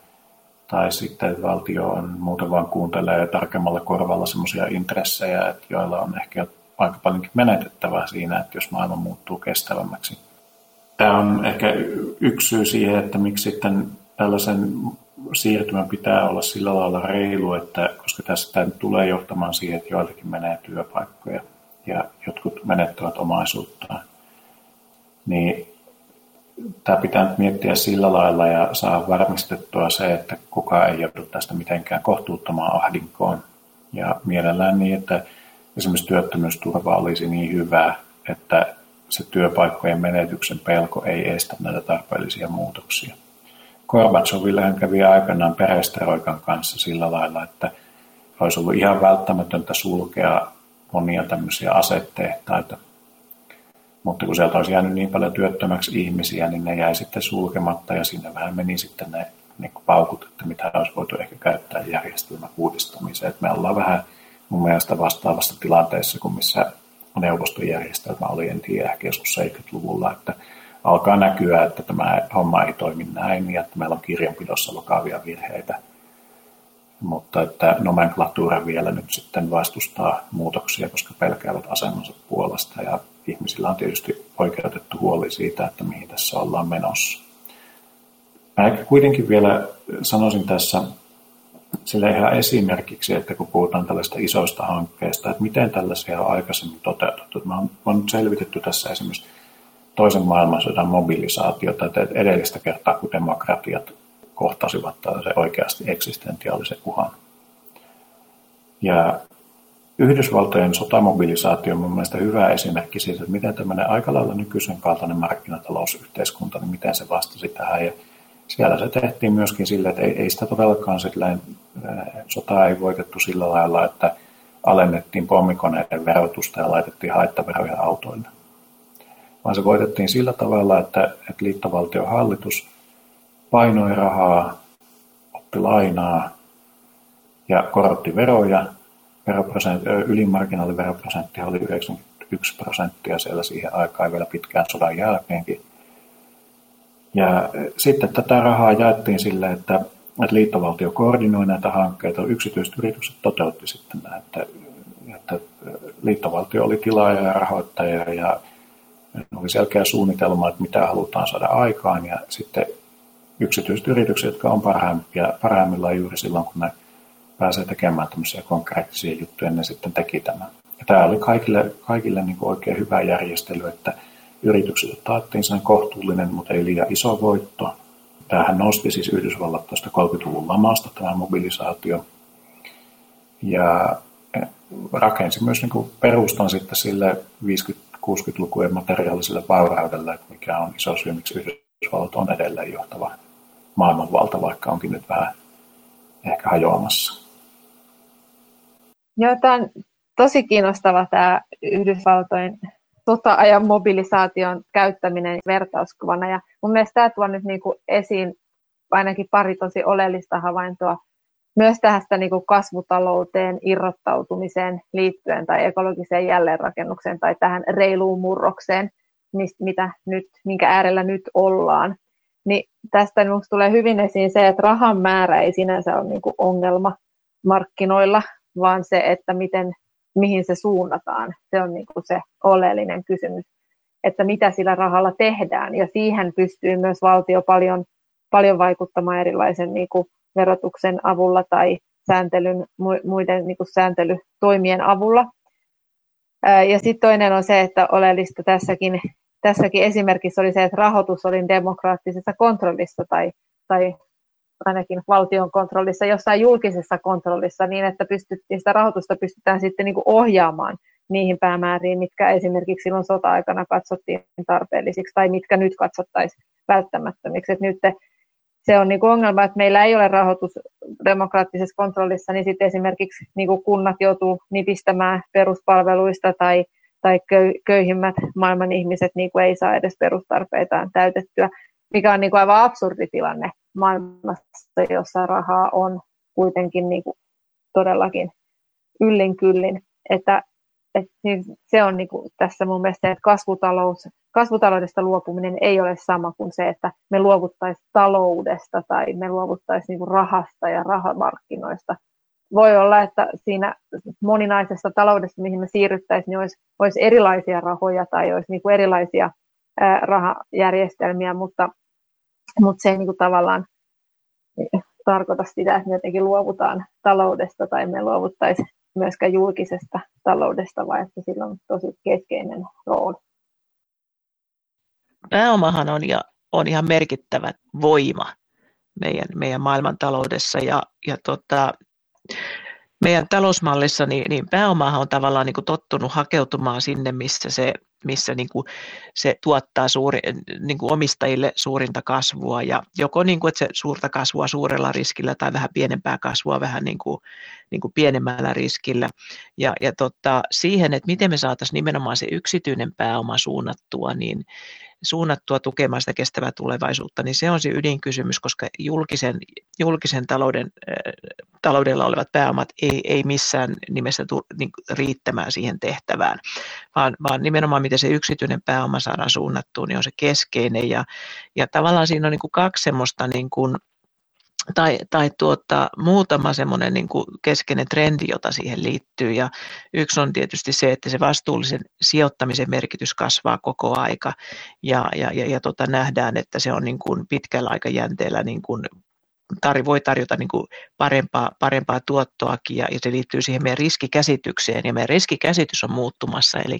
tai sitten valtio on muuten vaan kuuntelee tarkemmalla korvalla semmoisia intressejä, että joilla on ehkä aika paljonkin menetettävää siinä, että jos maailma muuttuu kestävämmäksi. Tämä on ehkä yksi syy siihen, että miksi sitten tällaisen siirtymän pitää olla sillä lailla reilu, että koska tässä tulee johtamaan siihen, että joiltakin menee työpaikkoja ja jotkut menettävät omaisuuttaan, niin tämä pitää nyt miettiä sillä lailla ja saa varmistettua se, että kukaan ei joudu tästä mitenkään kohtuuttomaan ahdinkoon. Ja mielellään niin, että esimerkiksi työttömyysturva olisi niin hyvä, että se työpaikkojen menetyksen pelko ei estä näitä tarpeellisia muutoksia. Gorbachevillehän kävi aikanaan perestroikan kanssa sillä lailla, että olisi ollut ihan välttämätöntä sulkea monia tämmöisiä asetehtaita. Mutta kun sieltä olisi jäänyt niin paljon työttömäksi ihmisiä, niin ne jäi sitten sulkematta ja sinne vähän meni sitten ne niin paukut, että mitä olisi voitu ehkä käyttää järjestelmän uudistamiseen. Että me ollaan vähän mun mielestä vastaavassa tilanteessa kuin missä neuvostojärjestelmä oli, en tiedä, ehkä joskus 70-luvulla, että alkaa näkyä, että tämä homma ei toimi näin ja että meillä on kirjanpidossa lokavia virheitä. Mutta että nomenklatuura vielä nyt sitten vastustaa muutoksia, koska pelkäävät asemansa puolesta ja ihmisillä on tietysti oikeutettu huoli siitä, että mihin tässä ollaan menossa. Mä kuitenkin vielä sanoisin tässä sille ihan esimerkiksi, että kun puhutaan tällaista isoista hankkeista, että miten tällaisia on aikaisemmin toteutettu. Mä on, on selvitetty tässä esimerkiksi toisen maailmansodan mobilisaatiota, että edellistä kertaa, kun demokratiat kohtasivat tällaisen oikeasti eksistentiaalisen uhan. Ja Yhdysvaltojen sotamobilisaatio on mun hyvä esimerkki siitä, että miten tämmöinen aika lailla nykyisen kaltainen markkinatalousyhteiskunta, niin miten se vastasi tähän. Ja siellä se tehtiin myöskin sille, että ei, ei sitä todellakaan silleen, sotaa ei voitettu sillä lailla, että alennettiin pommikoneiden verotusta ja laitettiin haittaveroja autoille. Vaan se voitettiin sillä tavalla, että, että liittovaltion hallitus painoi rahaa, otti lainaa ja korotti veroja. Veroprosent, ylimarginaaliveroprosentti oli 91 prosenttia siellä siihen aikaan vielä pitkään sodan jälkeenkin. Ja sitten tätä rahaa jaettiin sille, että, että liittovaltio koordinoi näitä hankkeita, yksityiset yritykset toteutti sitten näitä, että, että liittovaltio oli tilaaja ja rahoittaja ja oli selkeä suunnitelma, että mitä halutaan saada aikaan ja sitten yksityiset yritykset, jotka on parhaimpia, parhaimmillaan juuri silloin, kun ne pääsee tekemään tämmöisiä konkreettisia juttuja, ne sitten teki tämän. Ja tämä oli kaikille, kaikille niin kuin oikein hyvä järjestely, että yrityksille taattiin sen kohtuullinen, mutta ei liian iso voitto. Tämähän nosti siis Yhdysvallat tuosta 30-luvun lamasta tämä mobilisaatio. Ja rakensi myös niin perustan sitten sille 50-60-lukujen materiaaliselle vauraudelle, mikä on iso syy, miksi Yhdysvallat on edelleen johtava maailmanvalta, vaikka onkin nyt vähän ehkä hajoamassa. Joo, tämä on tosi kiinnostava tämä Yhdysvaltojen sota-ajan mobilisaation käyttäminen vertauskuvana. Ja mun mielestä tämä tuo nyt niin kuin esiin ainakin pari tosi oleellista havaintoa myös tästä niin kuin kasvutalouteen irrottautumiseen liittyen tai ekologiseen jälleenrakennukseen tai tähän reiluun murrokseen, mitä nyt, minkä äärellä nyt ollaan. Niin tästä minusta tulee hyvin esiin se, että rahan määrä ei sinänsä ole niin kuin ongelma markkinoilla, vaan se, että miten mihin se suunnataan. Se on niin kuin se oleellinen kysymys, että mitä sillä rahalla tehdään. Ja siihen pystyy myös valtio paljon, paljon vaikuttamaan erilaisen niin kuin verotuksen avulla tai sääntelyn, muiden niin kuin sääntelytoimien avulla. Ja sitten toinen on se, että oleellista tässäkin, tässäkin esimerkissä oli se, että rahoitus oli demokraattisessa kontrollissa tai, tai ainakin valtion kontrollissa, jossain julkisessa kontrollissa niin, että pystyttiin, sitä rahoitusta pystytään sitten niin kuin ohjaamaan niihin päämääriin, mitkä esimerkiksi silloin sota-aikana katsottiin tarpeellisiksi tai mitkä nyt katsottaisiin välttämättömiksi. Et nyt se on niin kuin ongelma, että meillä ei ole rahoitus demokraattisessa kontrollissa, niin sitten esimerkiksi niin kuin kunnat joutuu nipistämään peruspalveluista tai, tai köyhimmät maailman ihmiset niin kuin ei saa edes perustarpeitaan täytettyä, mikä on niin kuin aivan absurdi tilanne maailmassa, jossa rahaa on kuitenkin niin kuin todellakin yllin kyllin. Että, että niin se on niin kuin tässä mun mielestä, että kasvutalous, kasvutaloudesta luopuminen ei ole sama kuin se, että me luovuttaisiin taloudesta tai me luovuttaisiin niin rahasta ja rahamarkkinoista. Voi olla, että siinä moninaisessa taloudessa, mihin me siirryttäisiin, niin olisi, olisi erilaisia rahoja tai olisi niin kuin erilaisia ää, rahajärjestelmiä, mutta mutta se ei niin kuin tavallaan tarkoita sitä, että me jotenkin luovutaan taloudesta tai me luovuttaisi myöskään julkisesta taloudesta, vaan että sillä on tosi keskeinen rooli. Pääomahan on, ja, on ihan merkittävä voima meidän, meidän maailmantaloudessa ja, ja tota, meidän talousmallissa niin, niin pääomahan on tavallaan niin kuin tottunut hakeutumaan sinne, missä se missä niin kuin se tuottaa suuri, niin kuin omistajille suurinta kasvua ja joko niin kuin, että se suurta kasvua suurella riskillä tai vähän pienempää kasvua vähän niin kuin, niin kuin pienemmällä riskillä. Ja, ja tota, siihen, että miten me saataisiin nimenomaan se yksityinen pääoma suunnattua, niin, suunnattua tukemaan sitä kestävää tulevaisuutta, niin se on se ydinkysymys, koska julkisen, julkisen talouden, taloudella olevat pääomat ei, ei missään nimessä tu, niin, riittämään siihen tehtävään, vaan, vaan nimenomaan miten se yksityinen pääoma saadaan suunnattua, niin on se keskeinen. Ja, ja tavallaan siinä on niin kuin kaksi semmoista niin kuin, tai, tai tuota, muutama semmoinen niin kuin keskeinen trendi, jota siihen liittyy. Ja yksi on tietysti se, että se vastuullisen sijoittamisen merkitys kasvaa koko aika ja, ja, ja, ja tota, nähdään, että se on niin kuin pitkällä aikajänteellä niin kuin tar- voi tarjota niin kuin parempaa, parempaa tuottoakin ja, ja se liittyy siihen meidän riskikäsitykseen ja meidän riskikäsitys on muuttumassa, eli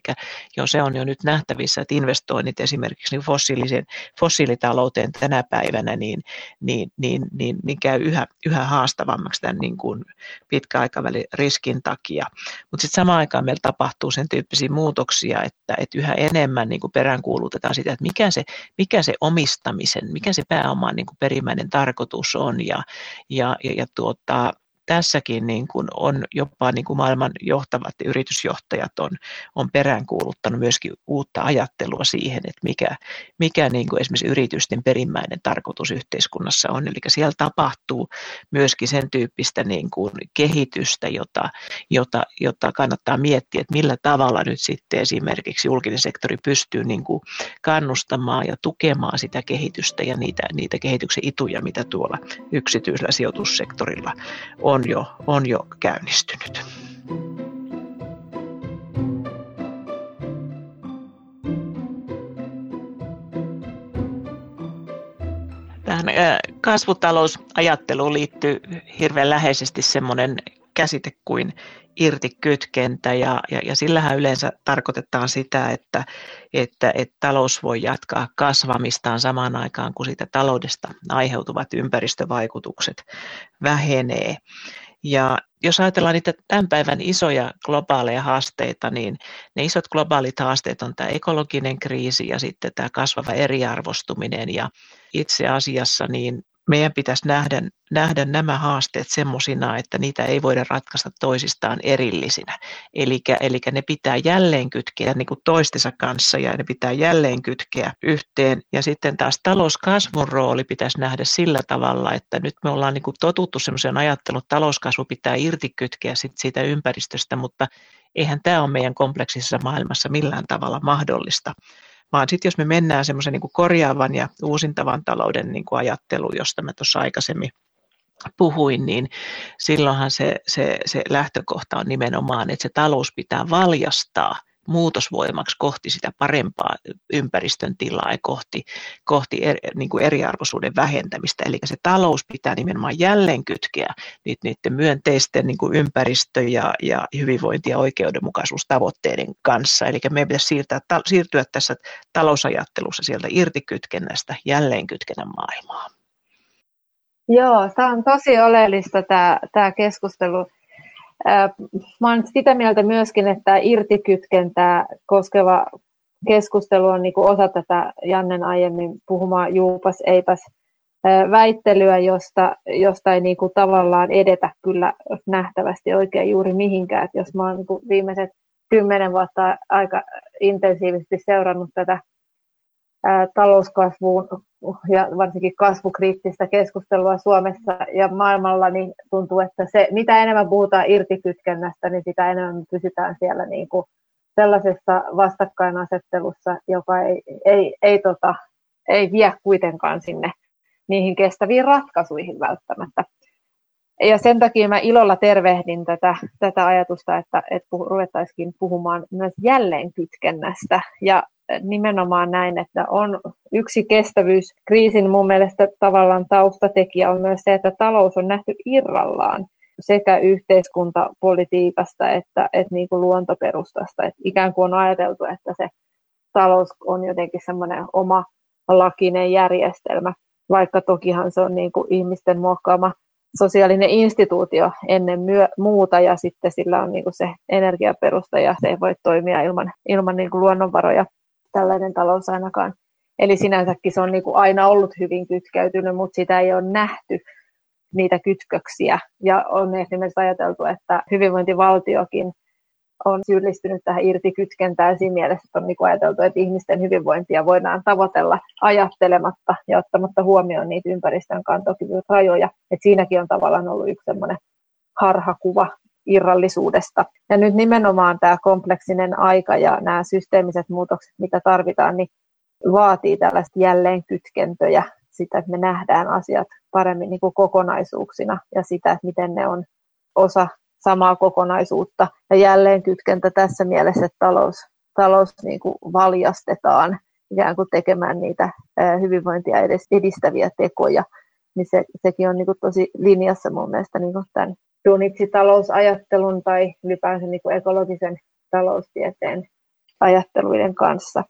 jo se on jo nyt nähtävissä, että investoinnit esimerkiksi niin fossiiliseen, fossiilitalouteen tänä päivänä niin, niin, niin, niin, niin käy yhä, yhä haastavammaksi tämän niin kuin pitkäaikavälin riskin takia, mutta sitten samaan aikaan meillä tapahtuu sen tyyppisiä muutoksia, että, että yhä enemmän niin kuin peräänkuulutetaan sitä, että mikä se, mikä se omistamisen, mikä se pääoman niin kuin perimmäinen tarkoitus on, on ja, ja, ja, tuota, tässäkin niin kuin on jopa niin kuin maailman johtavat yritysjohtajat on, on peräänkuuluttanut myöskin uutta ajattelua siihen, että mikä, mikä niin kuin esimerkiksi yritysten perimmäinen tarkoitus yhteiskunnassa on. Eli siellä tapahtuu myöskin sen tyyppistä niin kuin kehitystä, jota, jota, jota kannattaa miettiä, että millä tavalla nyt sitten esimerkiksi julkinen sektori pystyy niin kuin kannustamaan ja tukemaan sitä kehitystä ja niitä, niitä kehityksen ituja, mitä tuolla yksityisellä sijoitussektorilla on on jo, on jo käynnistynyt. Tähän kasvutalousajatteluun liittyy hirveän läheisesti semmoinen käsite kuin irtikytkentä ja, ja, ja sillähän yleensä tarkoitetaan sitä, että, että, että talous voi jatkaa kasvamistaan samaan aikaan, kun siitä taloudesta aiheutuvat ympäristövaikutukset vähenee. Ja jos ajatellaan niitä tämän päivän isoja globaaleja haasteita, niin ne isot globaalit haasteet on tämä ekologinen kriisi ja sitten tämä kasvava eriarvostuminen. Ja itse asiassa niin meidän pitäisi nähdä, nähdä nämä haasteet semmoisina, että niitä ei voida ratkaista toisistaan erillisinä. Eli ne pitää jälleen kytkeä niin kuin toistensa kanssa ja ne pitää jälleen kytkeä yhteen. Ja sitten taas talouskasvun rooli pitäisi nähdä sillä tavalla, että nyt me ollaan niin kuin totuttu semmoiseen ajatteluun, että talouskasvu pitää irti kytkeä sit siitä ympäristöstä, mutta eihän tämä ole meidän kompleksisessa maailmassa millään tavalla mahdollista vaan sitten jos me mennään semmoisen niin korjaavan ja uusintavan talouden niin kuin ajatteluun, josta mä tuossa aikaisemmin puhuin, niin silloinhan se, se, se lähtökohta on nimenomaan, että se talous pitää valjastaa muutosvoimaksi kohti sitä parempaa ympäristön tilaa ja kohti, kohti er, niin kuin eriarvoisuuden vähentämistä. Eli se talous pitää nimenomaan jälleen kytkeä niiden myönteisten niin kuin ympäristö- ja, ja hyvinvointi- ja oikeudenmukaisuustavoitteiden kanssa. Eli meidän pitäisi siirtää, siirtyä tässä talousajattelussa sieltä irtikytkennästä jälleen kytkennän maailmaa. Joo, tämä on tosi oleellista tämä, tämä keskustelu Mä olen sitä mieltä myöskin, että irtikytkentää koskeva keskustelu on niin osa tätä Jannen aiemmin puhumaa juupas eipäs väittelyä, josta, josta ei niin kuin tavallaan edetä kyllä nähtävästi oikein juuri mihinkään. Et jos mä olen niin viimeiset kymmenen vuotta aika intensiivisesti seurannut tätä talouskasvuun ja varsinkin kasvukriittistä keskustelua Suomessa ja maailmalla, niin tuntuu, että se, mitä enemmän puhutaan irtikytkennästä, niin sitä enemmän pysytään siellä niin kuin sellaisessa vastakkainasettelussa, joka ei, ei, ei, tota, ei vie kuitenkaan sinne niihin kestäviin ratkaisuihin välttämättä. Ja sen takia mä ilolla tervehdin tätä, tätä ajatusta, että, että ruvettaisiin puhumaan myös jälleenkytkennästä. Ja nimenomaan näin, että on yksi kestävyyskriisin mun mielestä tavallaan taustatekijä on myös se, että talous on nähty irrallaan sekä yhteiskuntapolitiikasta että, että niin kuin luontoperustasta. Että ikään kuin on ajateltu, että se talous on jotenkin semmoinen oma lakinen järjestelmä, vaikka tokihan se on niin kuin ihmisten muokkaama sosiaalinen instituutio ennen myö, muuta ja sitten sillä on niin kuin se energiaperusta ja se ei voi toimia ilman, ilman niin kuin luonnonvaroja tällainen talous ainakaan. Eli sinänsäkin se on niin kuin aina ollut hyvin kytkeytynyt, mutta sitä ei ole nähty niitä kytköksiä. Ja on esimerkiksi ajateltu, että hyvinvointivaltiokin on syyllistynyt tähän irtikytkentään siinä mielessä, että on niin kuin ajateltu, että ihmisten hyvinvointia voidaan tavoitella ajattelematta ja ottamatta huomioon niitä ympäristön kantokyvyn rajoja. Et siinäkin on tavallaan ollut yksi sellainen harhakuva irrallisuudesta. Ja nyt nimenomaan tämä kompleksinen aika ja nämä systeemiset muutokset, mitä tarvitaan, niin vaatii tällaista jälleenkytkentöjä, sitä, että me nähdään asiat paremmin niin kuin kokonaisuuksina ja sitä, että miten ne on osa samaa kokonaisuutta. Ja jälleen kytkentä tässä mielessä, että talous, talous niin kuin valjastetaan ikään kuin tekemään niitä hyvinvointia edistäviä tekoja, niin se, sekin on niin kuin tosi linjassa mun mielestä niin kuin tämän Dunitsi-talousajattelun tai ylipäänsä niin kuin ekologisen taloustieteen ajatteluiden kanssa.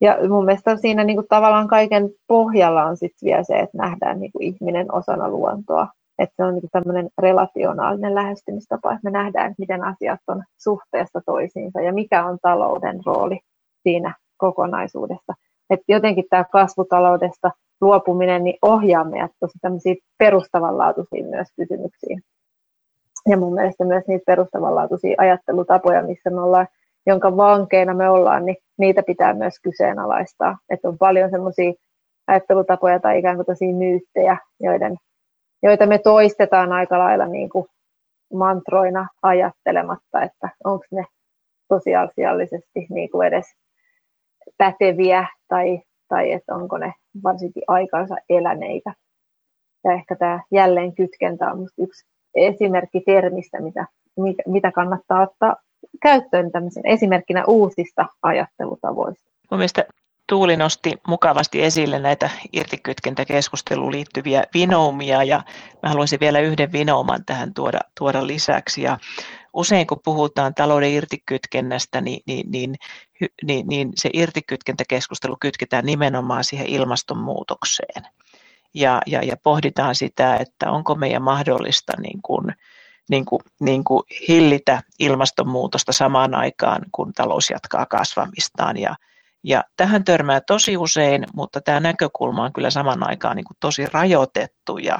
Ja mun mielestä siinä niin kuin tavallaan kaiken pohjalla on sitten vielä se, että nähdään niin kuin ihminen osana luontoa. Että se on niin tämmöinen relationaalinen lähestymistapa, että me nähdään, että miten asiat on suhteessa toisiinsa ja mikä on talouden rooli siinä kokonaisuudessa. Että jotenkin tämä kasvutaloudesta luopuminen niin ohjaa meidät tosi tämmöisiin perustavanlaatuisiin myös kysymyksiin. Ja mun mielestä myös niitä perustavanlaatuisia ajattelutapoja, missä me ollaan, jonka vankeina me ollaan, niin niitä pitää myös kyseenalaistaa. Että on paljon semmoisia ajattelutapoja tai ikään kuin tosi myyttejä, joiden joita me toistetaan aika lailla niin kuin mantroina ajattelematta, että onko ne tosiasiallisesti niin kuin edes päteviä tai, tai että onko ne varsinkin aikansa eläneitä. Ja ehkä tämä jälleen kytkentä on yksi esimerkki termistä, mitä, mitä kannattaa ottaa käyttöön esimerkkinä uusista ajattelutavoista. Mielestäni Tuuli nosti mukavasti esille näitä irtikytkentäkeskusteluun liittyviä vinoumia ja mä haluaisin vielä yhden vinouman tähän tuoda, tuoda lisäksi. Ja usein kun puhutaan talouden irtikytkennästä, niin, niin, niin, niin, niin se irtikytkentäkeskustelu kytketään nimenomaan siihen ilmastonmuutokseen. Ja, ja, ja pohditaan sitä, että onko meidän mahdollista niin kuin, niin kuin, niin kuin hillitä ilmastonmuutosta samaan aikaan, kun talous jatkaa kasvamistaan. Ja, ja tähän törmää tosi usein, mutta tämä näkökulma on kyllä saman aikaan niin kuin tosi rajoitettu ja,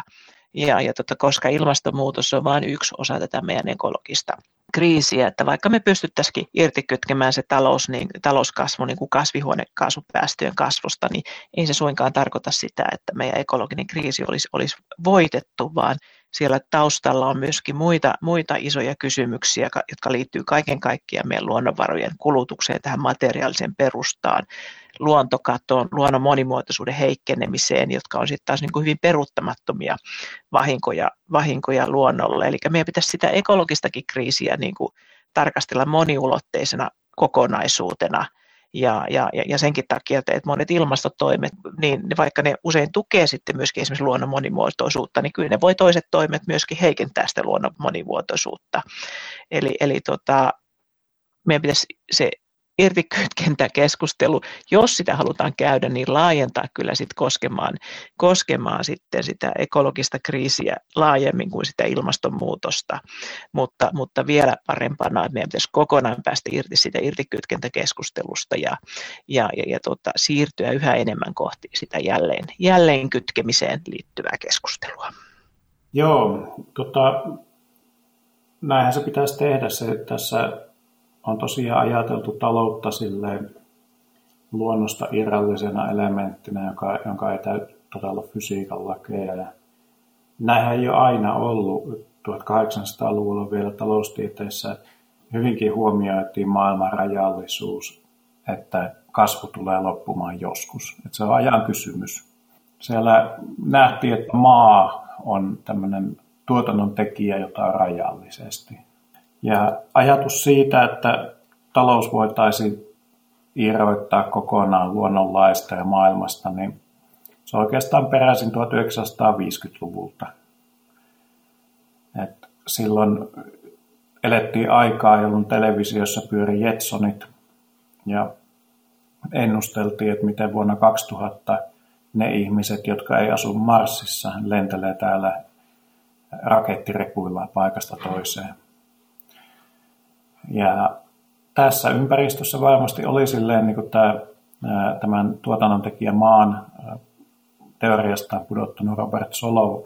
ja, ja tota, koska ilmastonmuutos on vain yksi osa tätä meidän ekologista kriisiä, että vaikka me pystyttäisikin irtikytkemään se talous, niin, talouskasvu niin kuin kasvihuonekaasupäästöjen kasvusta, niin ei se suinkaan tarkoita sitä, että meidän ekologinen kriisi olisi, olisi voitettu, vaan siellä taustalla on myöskin muita, muita isoja kysymyksiä, jotka liittyy kaiken kaikkiaan meidän luonnonvarojen kulutukseen, tähän materiaaliseen perustaan, luontokatoon, luonnon monimuotoisuuden heikkenemiseen, jotka on sitten taas niin kuin hyvin peruuttamattomia vahinkoja, vahinkoja luonnolle. Eli meidän pitäisi sitä ekologistakin kriisiä niin kuin tarkastella moniulotteisena kokonaisuutena – ja, ja, ja senkin takia, että monet ilmastotoimet, niin vaikka ne usein tukee sitten myöskin esimerkiksi luonnon monimuotoisuutta, niin kyllä ne voi toiset toimet myöskin heikentää sitä luonnon monimuotoisuutta. Eli, eli tota, meidän pitäisi se irtikytkentäkeskustelu, jos sitä halutaan käydä, niin laajentaa kyllä sit koskemaan, koskemaan sitten sitä ekologista kriisiä laajemmin kuin sitä ilmastonmuutosta, mutta, mutta vielä parempana, että meidän pitäisi kokonaan päästä irti sitä irtikytkentäkeskustelusta ja, ja, ja, ja tota, siirtyä yhä enemmän kohti sitä jälleen, jälleen kytkemiseen liittyvää keskustelua. Joo, tota, näinhän se pitäisi tehdä. Se tässä on tosiaan ajateltu taloutta silleen luonnosta irrallisena elementtinä, joka, jonka ei todella fysiikan lakeja. Ja näinhän ei ole aina ollut. 1800-luvulla vielä taloustieteissä hyvinkin huomioitiin maailman rajallisuus, että kasvu tulee loppumaan joskus. Että se on ajan kysymys. Siellä nähtiin, että maa on tämmöinen tuotannon tekijä, jota on rajallisesti. Ja ajatus siitä, että talous voitaisiin irroittaa kokonaan luonnonlaista ja maailmasta, niin se on oikeastaan peräisin 1950-luvulta. Et silloin elettiin aikaa, jolloin televisiossa pyöri Jetsonit ja ennusteltiin, että miten vuonna 2000 ne ihmiset, jotka ei asu Marsissa, lentelee täällä rakettirekuilla paikasta toiseen. Ja tässä ympäristössä varmasti oli silleen niin kuin tämä, tämän tuotannontekijän maan teoriasta pudottanut Robert Solow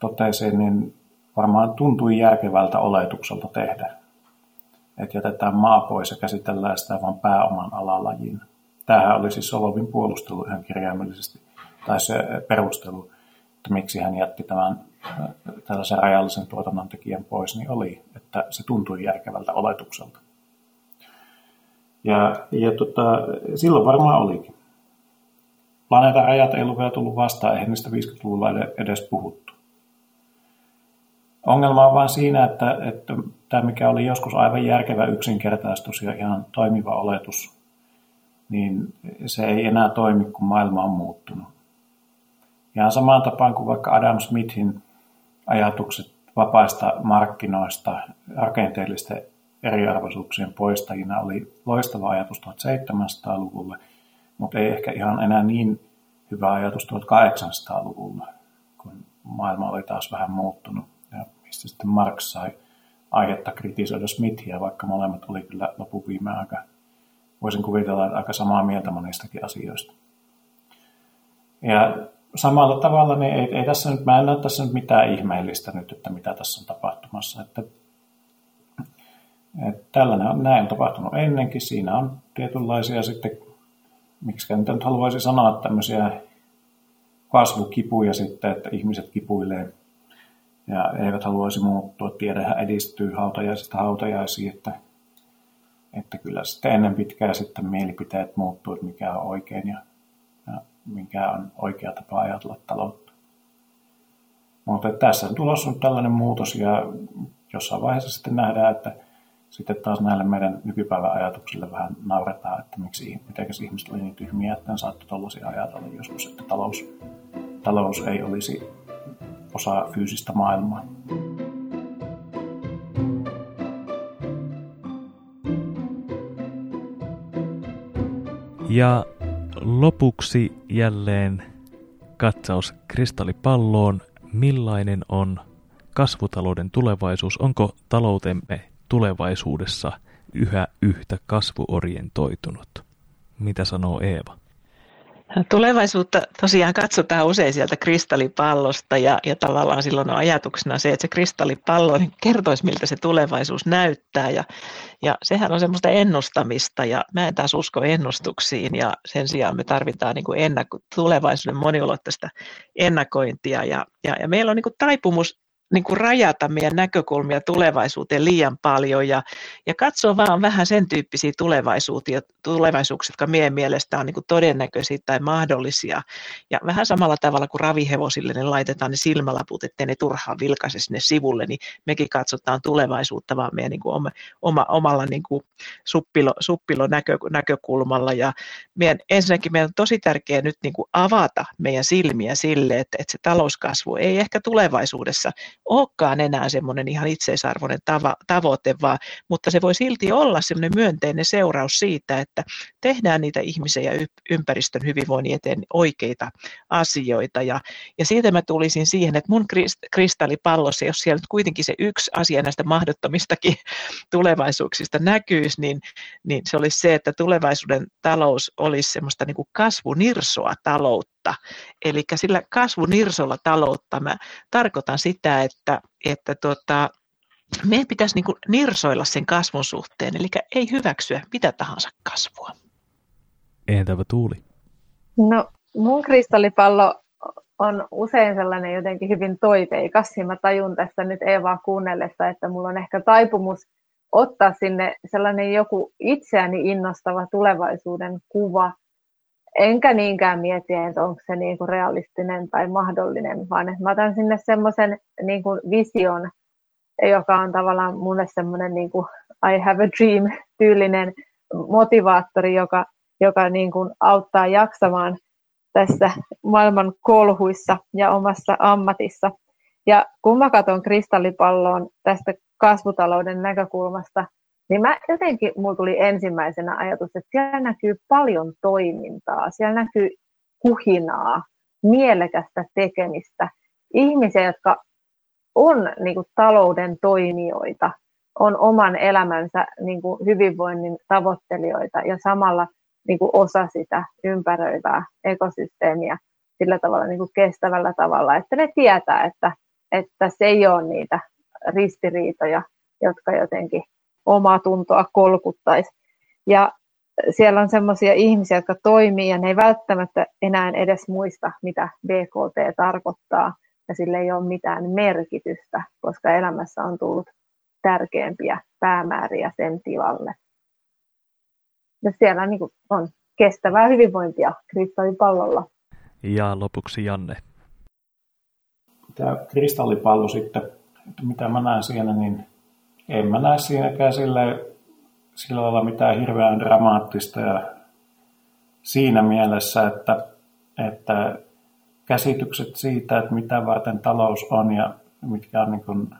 totesi, niin varmaan tuntui järkevältä oletukselta tehdä. että jätetään maa pois ja käsitellään sitä vain pääoman alalajin. Tämähän oli siis Solovin puolustelu ihan kirjaimellisesti, tai se perustelu, että miksi hän jätti tämän tällaisen rajallisen tuotannon tekijän pois, niin oli, että se tuntui järkevältä oletukselta. Ja, ja tota, silloin varmaan olikin. Planeetan rajat ei ollut vielä tullut vastaan, eihän niistä 50-luvulla edes puhuttu. Ongelma on vain siinä, että, että tämä mikä oli joskus aivan järkevä yksinkertaistus ja ihan toimiva oletus, niin se ei enää toimi, kun maailma on muuttunut. Ihan samaan tapaan kuin vaikka Adam Smithin ajatukset vapaista markkinoista rakenteellisten eriarvoisuuksien poistajina oli loistava ajatus 1700-luvulle, mutta ei ehkä ihan enää niin hyvä ajatus 1800-luvulla, kun maailma oli taas vähän muuttunut ja mistä sitten Marx sai aihetta kritisoida Smithia, vaikka molemmat oli kyllä lopun viime aika, voisin kuvitella, että aika samaa mieltä monistakin asioista. Ja samalla tavalla niin ei, ei tässä nyt, mä en näe tässä nyt mitään ihmeellistä nyt, että mitä tässä on tapahtumassa. Että, että tällainen on, näin on tapahtunut ennenkin. Siinä on tietynlaisia sitten, miksi nyt haluaisi sanoa tämmöisiä kasvukipuja sitten, että ihmiset kipuilee ja eivät haluaisi muuttua. Tiedehän edistyy hautajaisista hautajaisiin, että, että kyllä sitten ennen pitkää sitten mielipiteet muuttuu, että mikä on oikein ja mikä on oikea tapa ajatella taloutta. Mutta tässä on tulossa nyt tällainen muutos ja jossain vaiheessa sitten nähdään, että sitten taas näille meidän nykypäivän ajatuksille vähän nauretaan, että miksi, miten ihmiset oli niin tyhmiä, että ne saattoi tuollaisia ajatella joskus, että talous, talous ei olisi osa fyysistä maailmaa. Ja lopuksi jälleen katsaus kristallipalloon. Millainen on kasvutalouden tulevaisuus? Onko taloutemme tulevaisuudessa yhä yhtä kasvuorientoitunut? Mitä sanoo Eeva? Tulevaisuutta tosiaan katsotaan usein sieltä kristallipallosta ja, ja tavallaan silloin on ajatuksena se, että se kristallipallo niin kertoisi, miltä se tulevaisuus näyttää. Ja, ja sehän on semmoista ennustamista ja mä en taas usko ennustuksiin ja sen sijaan me tarvitaan niin kuin ennakko, tulevaisuuden moniulotteista ennakointia. Ja, ja, ja meillä on niin kuin taipumus niin kuin rajata meidän näkökulmia tulevaisuuteen liian paljon ja, ja katsoa vaan vähän sen tyyppisiä tulevaisuuksia, tulevaisuuksia jotka meidän mielestä on niin kuin todennäköisiä tai mahdollisia. Ja vähän samalla tavalla kuin ravihevosille ne laitetaan ne silmälaput, ettei ne turhaan vilkaise sinne sivulle, niin mekin katsotaan tulevaisuutta vaan meidän niin kuin oma, oma, omalla niin kuin suppilo, suppilo näkö, näkökulmalla. Ja meidän, ensinnäkin meidän on tosi tärkeää nyt niin kuin avata meidän silmiä sille, että, että se talouskasvu ei ehkä tulevaisuudessa olekaan enää semmoinen ihan itseisarvoinen tava, tavoite, vaan, mutta se voi silti olla semmoinen myönteinen seuraus siitä, että tehdään niitä ihmisen ja ympäristön hyvinvoinnin eteen oikeita asioita. Ja, ja siitä mä tulisin siihen, että mun kristallipallossa, jos siellä nyt kuitenkin se yksi asia näistä mahdottomistakin (laughs) tulevaisuuksista näkyisi, niin, niin se olisi se, että tulevaisuuden talous olisi semmoista niin kuin kasvunirsoa taloutta taloutta. Eli sillä kasvunirsolla taloutta mä tarkoitan sitä, että, että tota, meidän pitäisi niin nirsoilla sen kasvun suhteen, eli ei hyväksyä mitä tahansa kasvua. Entäpä Tuuli? No mun kristallipallo on usein sellainen jotenkin hyvin toiveikas, ja mä tajun tässä nyt Eevaa kuunnellessa, että mulla on ehkä taipumus ottaa sinne sellainen joku itseäni innostava tulevaisuuden kuva, enkä niinkään mieti, että onko se niin kuin realistinen tai mahdollinen, vaan että mä otan sinne semmoisen niin vision, joka on tavallaan mulle semmoinen niin kuin I have a dream-tyylinen motivaattori, joka, joka niin kuin auttaa jaksamaan tässä maailman kolhuissa ja omassa ammatissa. Ja kun mä katson kristallipalloon tästä kasvutalouden näkökulmasta, niin mä jotenkin, mulla tuli ensimmäisenä ajatus, että siellä näkyy paljon toimintaa, siellä näkyy kuhinaa, mielekästä tekemistä, ihmisiä, jotka on niin kuin, talouden toimijoita, on oman elämänsä niin kuin, hyvinvoinnin tavoittelijoita ja samalla niin kuin, osa sitä ympäröivää ekosysteemiä sillä tavalla niin kuin, kestävällä tavalla, että ne tietää, että, että se ei ole niitä ristiriitoja, jotka jotenkin omaa tuntoa kolkuttaisi. Ja siellä on sellaisia ihmisiä, jotka toimii ja ne ei välttämättä enää edes muista, mitä BKT tarkoittaa ja sille ei ole mitään merkitystä, koska elämässä on tullut tärkeämpiä päämääriä sen tilalle. Ja siellä niin on kestävää hyvinvointia kristallipallolla. Ja lopuksi Janne. Tämä kristallipallo sitten, mitä mä näen siinä, niin en mä näe siinäkään sille, sillä lailla mitään hirveän dramaattista ja siinä mielessä, että, että käsitykset siitä, että mitä varten talous on ja mitkä on niin kuin,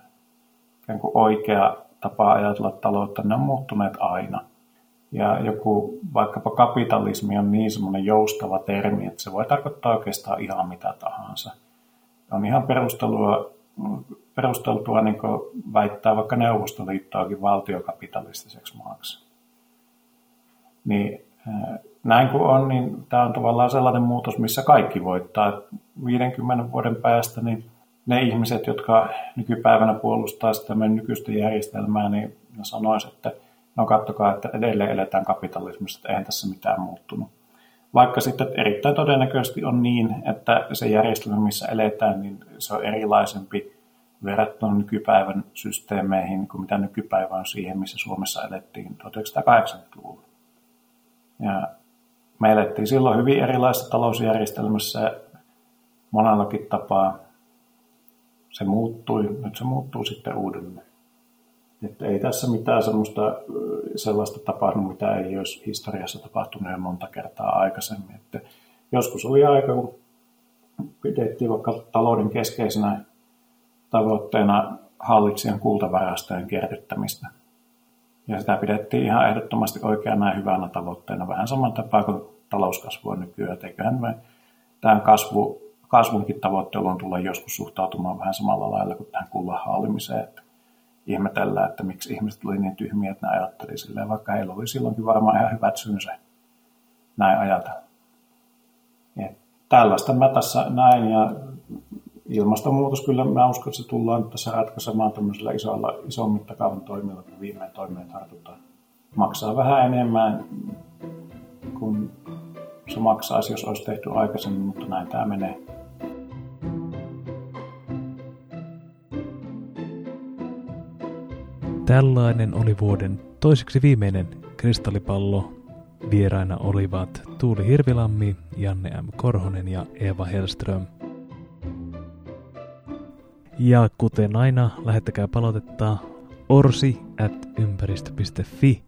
kuin oikea tapa ajatella taloutta, ne on muuttuneet aina. Ja joku vaikkapa kapitalismi on niin semmoinen joustava termi, että se voi tarkoittaa oikeastaan ihan mitä tahansa. On ihan perustelua, perusteltua niin väittää vaikka Neuvostoliittoakin valtiokapitalistiseksi maaksi. Niin näin kuin on, niin tämä on tavallaan sellainen muutos, missä kaikki voittaa. 50 vuoden päästä niin ne ihmiset, jotka nykypäivänä puolustaa sitä meidän nykyistä järjestelmää, niin ne sanoisivat, että no kattokaa, että edelleen eletään kapitalismissa, että eihän tässä mitään muuttunut. Vaikka sitten erittäin todennäköisesti on niin, että se järjestelmä, missä eletään, niin se on erilaisempi verrattuna nykypäivän systeemeihin kuin mitä nykypäivä on siihen, missä Suomessa elettiin 1980-luvulla. Ja me elettiin silloin hyvin erilaisessa talousjärjestelmässä monellakin tapaa. Se muuttui, nyt se muuttuu sitten uudelleen. Että ei tässä mitään sellaista, sellaista tapahtunut, mitä ei olisi historiassa tapahtunut jo monta kertaa aikaisemmin. Että joskus oli aika, kun pidettiin vaikka talouden keskeisenä tavoitteena hallitsijan kultavarastojen kerryttämistä – ja sitä pidettiin ihan ehdottomasti oikeana ja hyvänä tavoitteena, vähän saman tapaa kuin talouskasvu on nykyään. Eiköhän me tämän kasvu, kasvunkin tavoitteluun tulla joskus suhtautumaan vähän samalla lailla kuin tähän kullan haalimiseen. Että ihmetellään, että miksi ihmiset oli niin tyhmiä, että ne ajatteli silleen, vaikka heillä oli silloinkin varmaan ihan hyvät syynsä näin ajatella. Ja tällaista mä tässä näin ja ilmastonmuutos kyllä, mä uskon, että se tullaan tässä ratkaisemaan tämmöisellä isolla, ison mittakaavan toimilla, kun viimein toimeen tartutaan. Maksaa vähän enemmän kuin se maksaisi, jos olisi tehty aikaisemmin, mutta näin tämä menee. Tällainen oli vuoden toiseksi viimeinen kristallipallo. Vieraina olivat Tuuli Hirvilammi, Janne M. Korhonen ja Eva Hellström. Ja kuten aina, lähettäkää palautetta orsi at ympäristö.fi.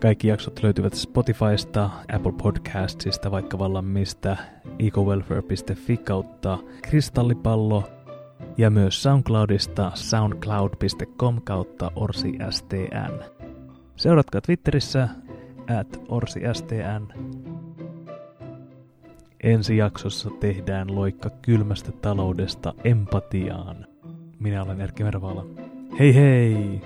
Kaikki jaksot löytyvät Spotifysta, Apple Podcastsista, vaikka vallan mistä, ecowelfare.fi kautta kristallipallo ja myös SoundCloudista soundcloud.com kautta orsistn. Seuratkaa Twitterissä at orsistn. Ensi jaksossa tehdään loikka kylmästä taloudesta empatiaan. Minä olen Erkki Mervaala. Hei hei!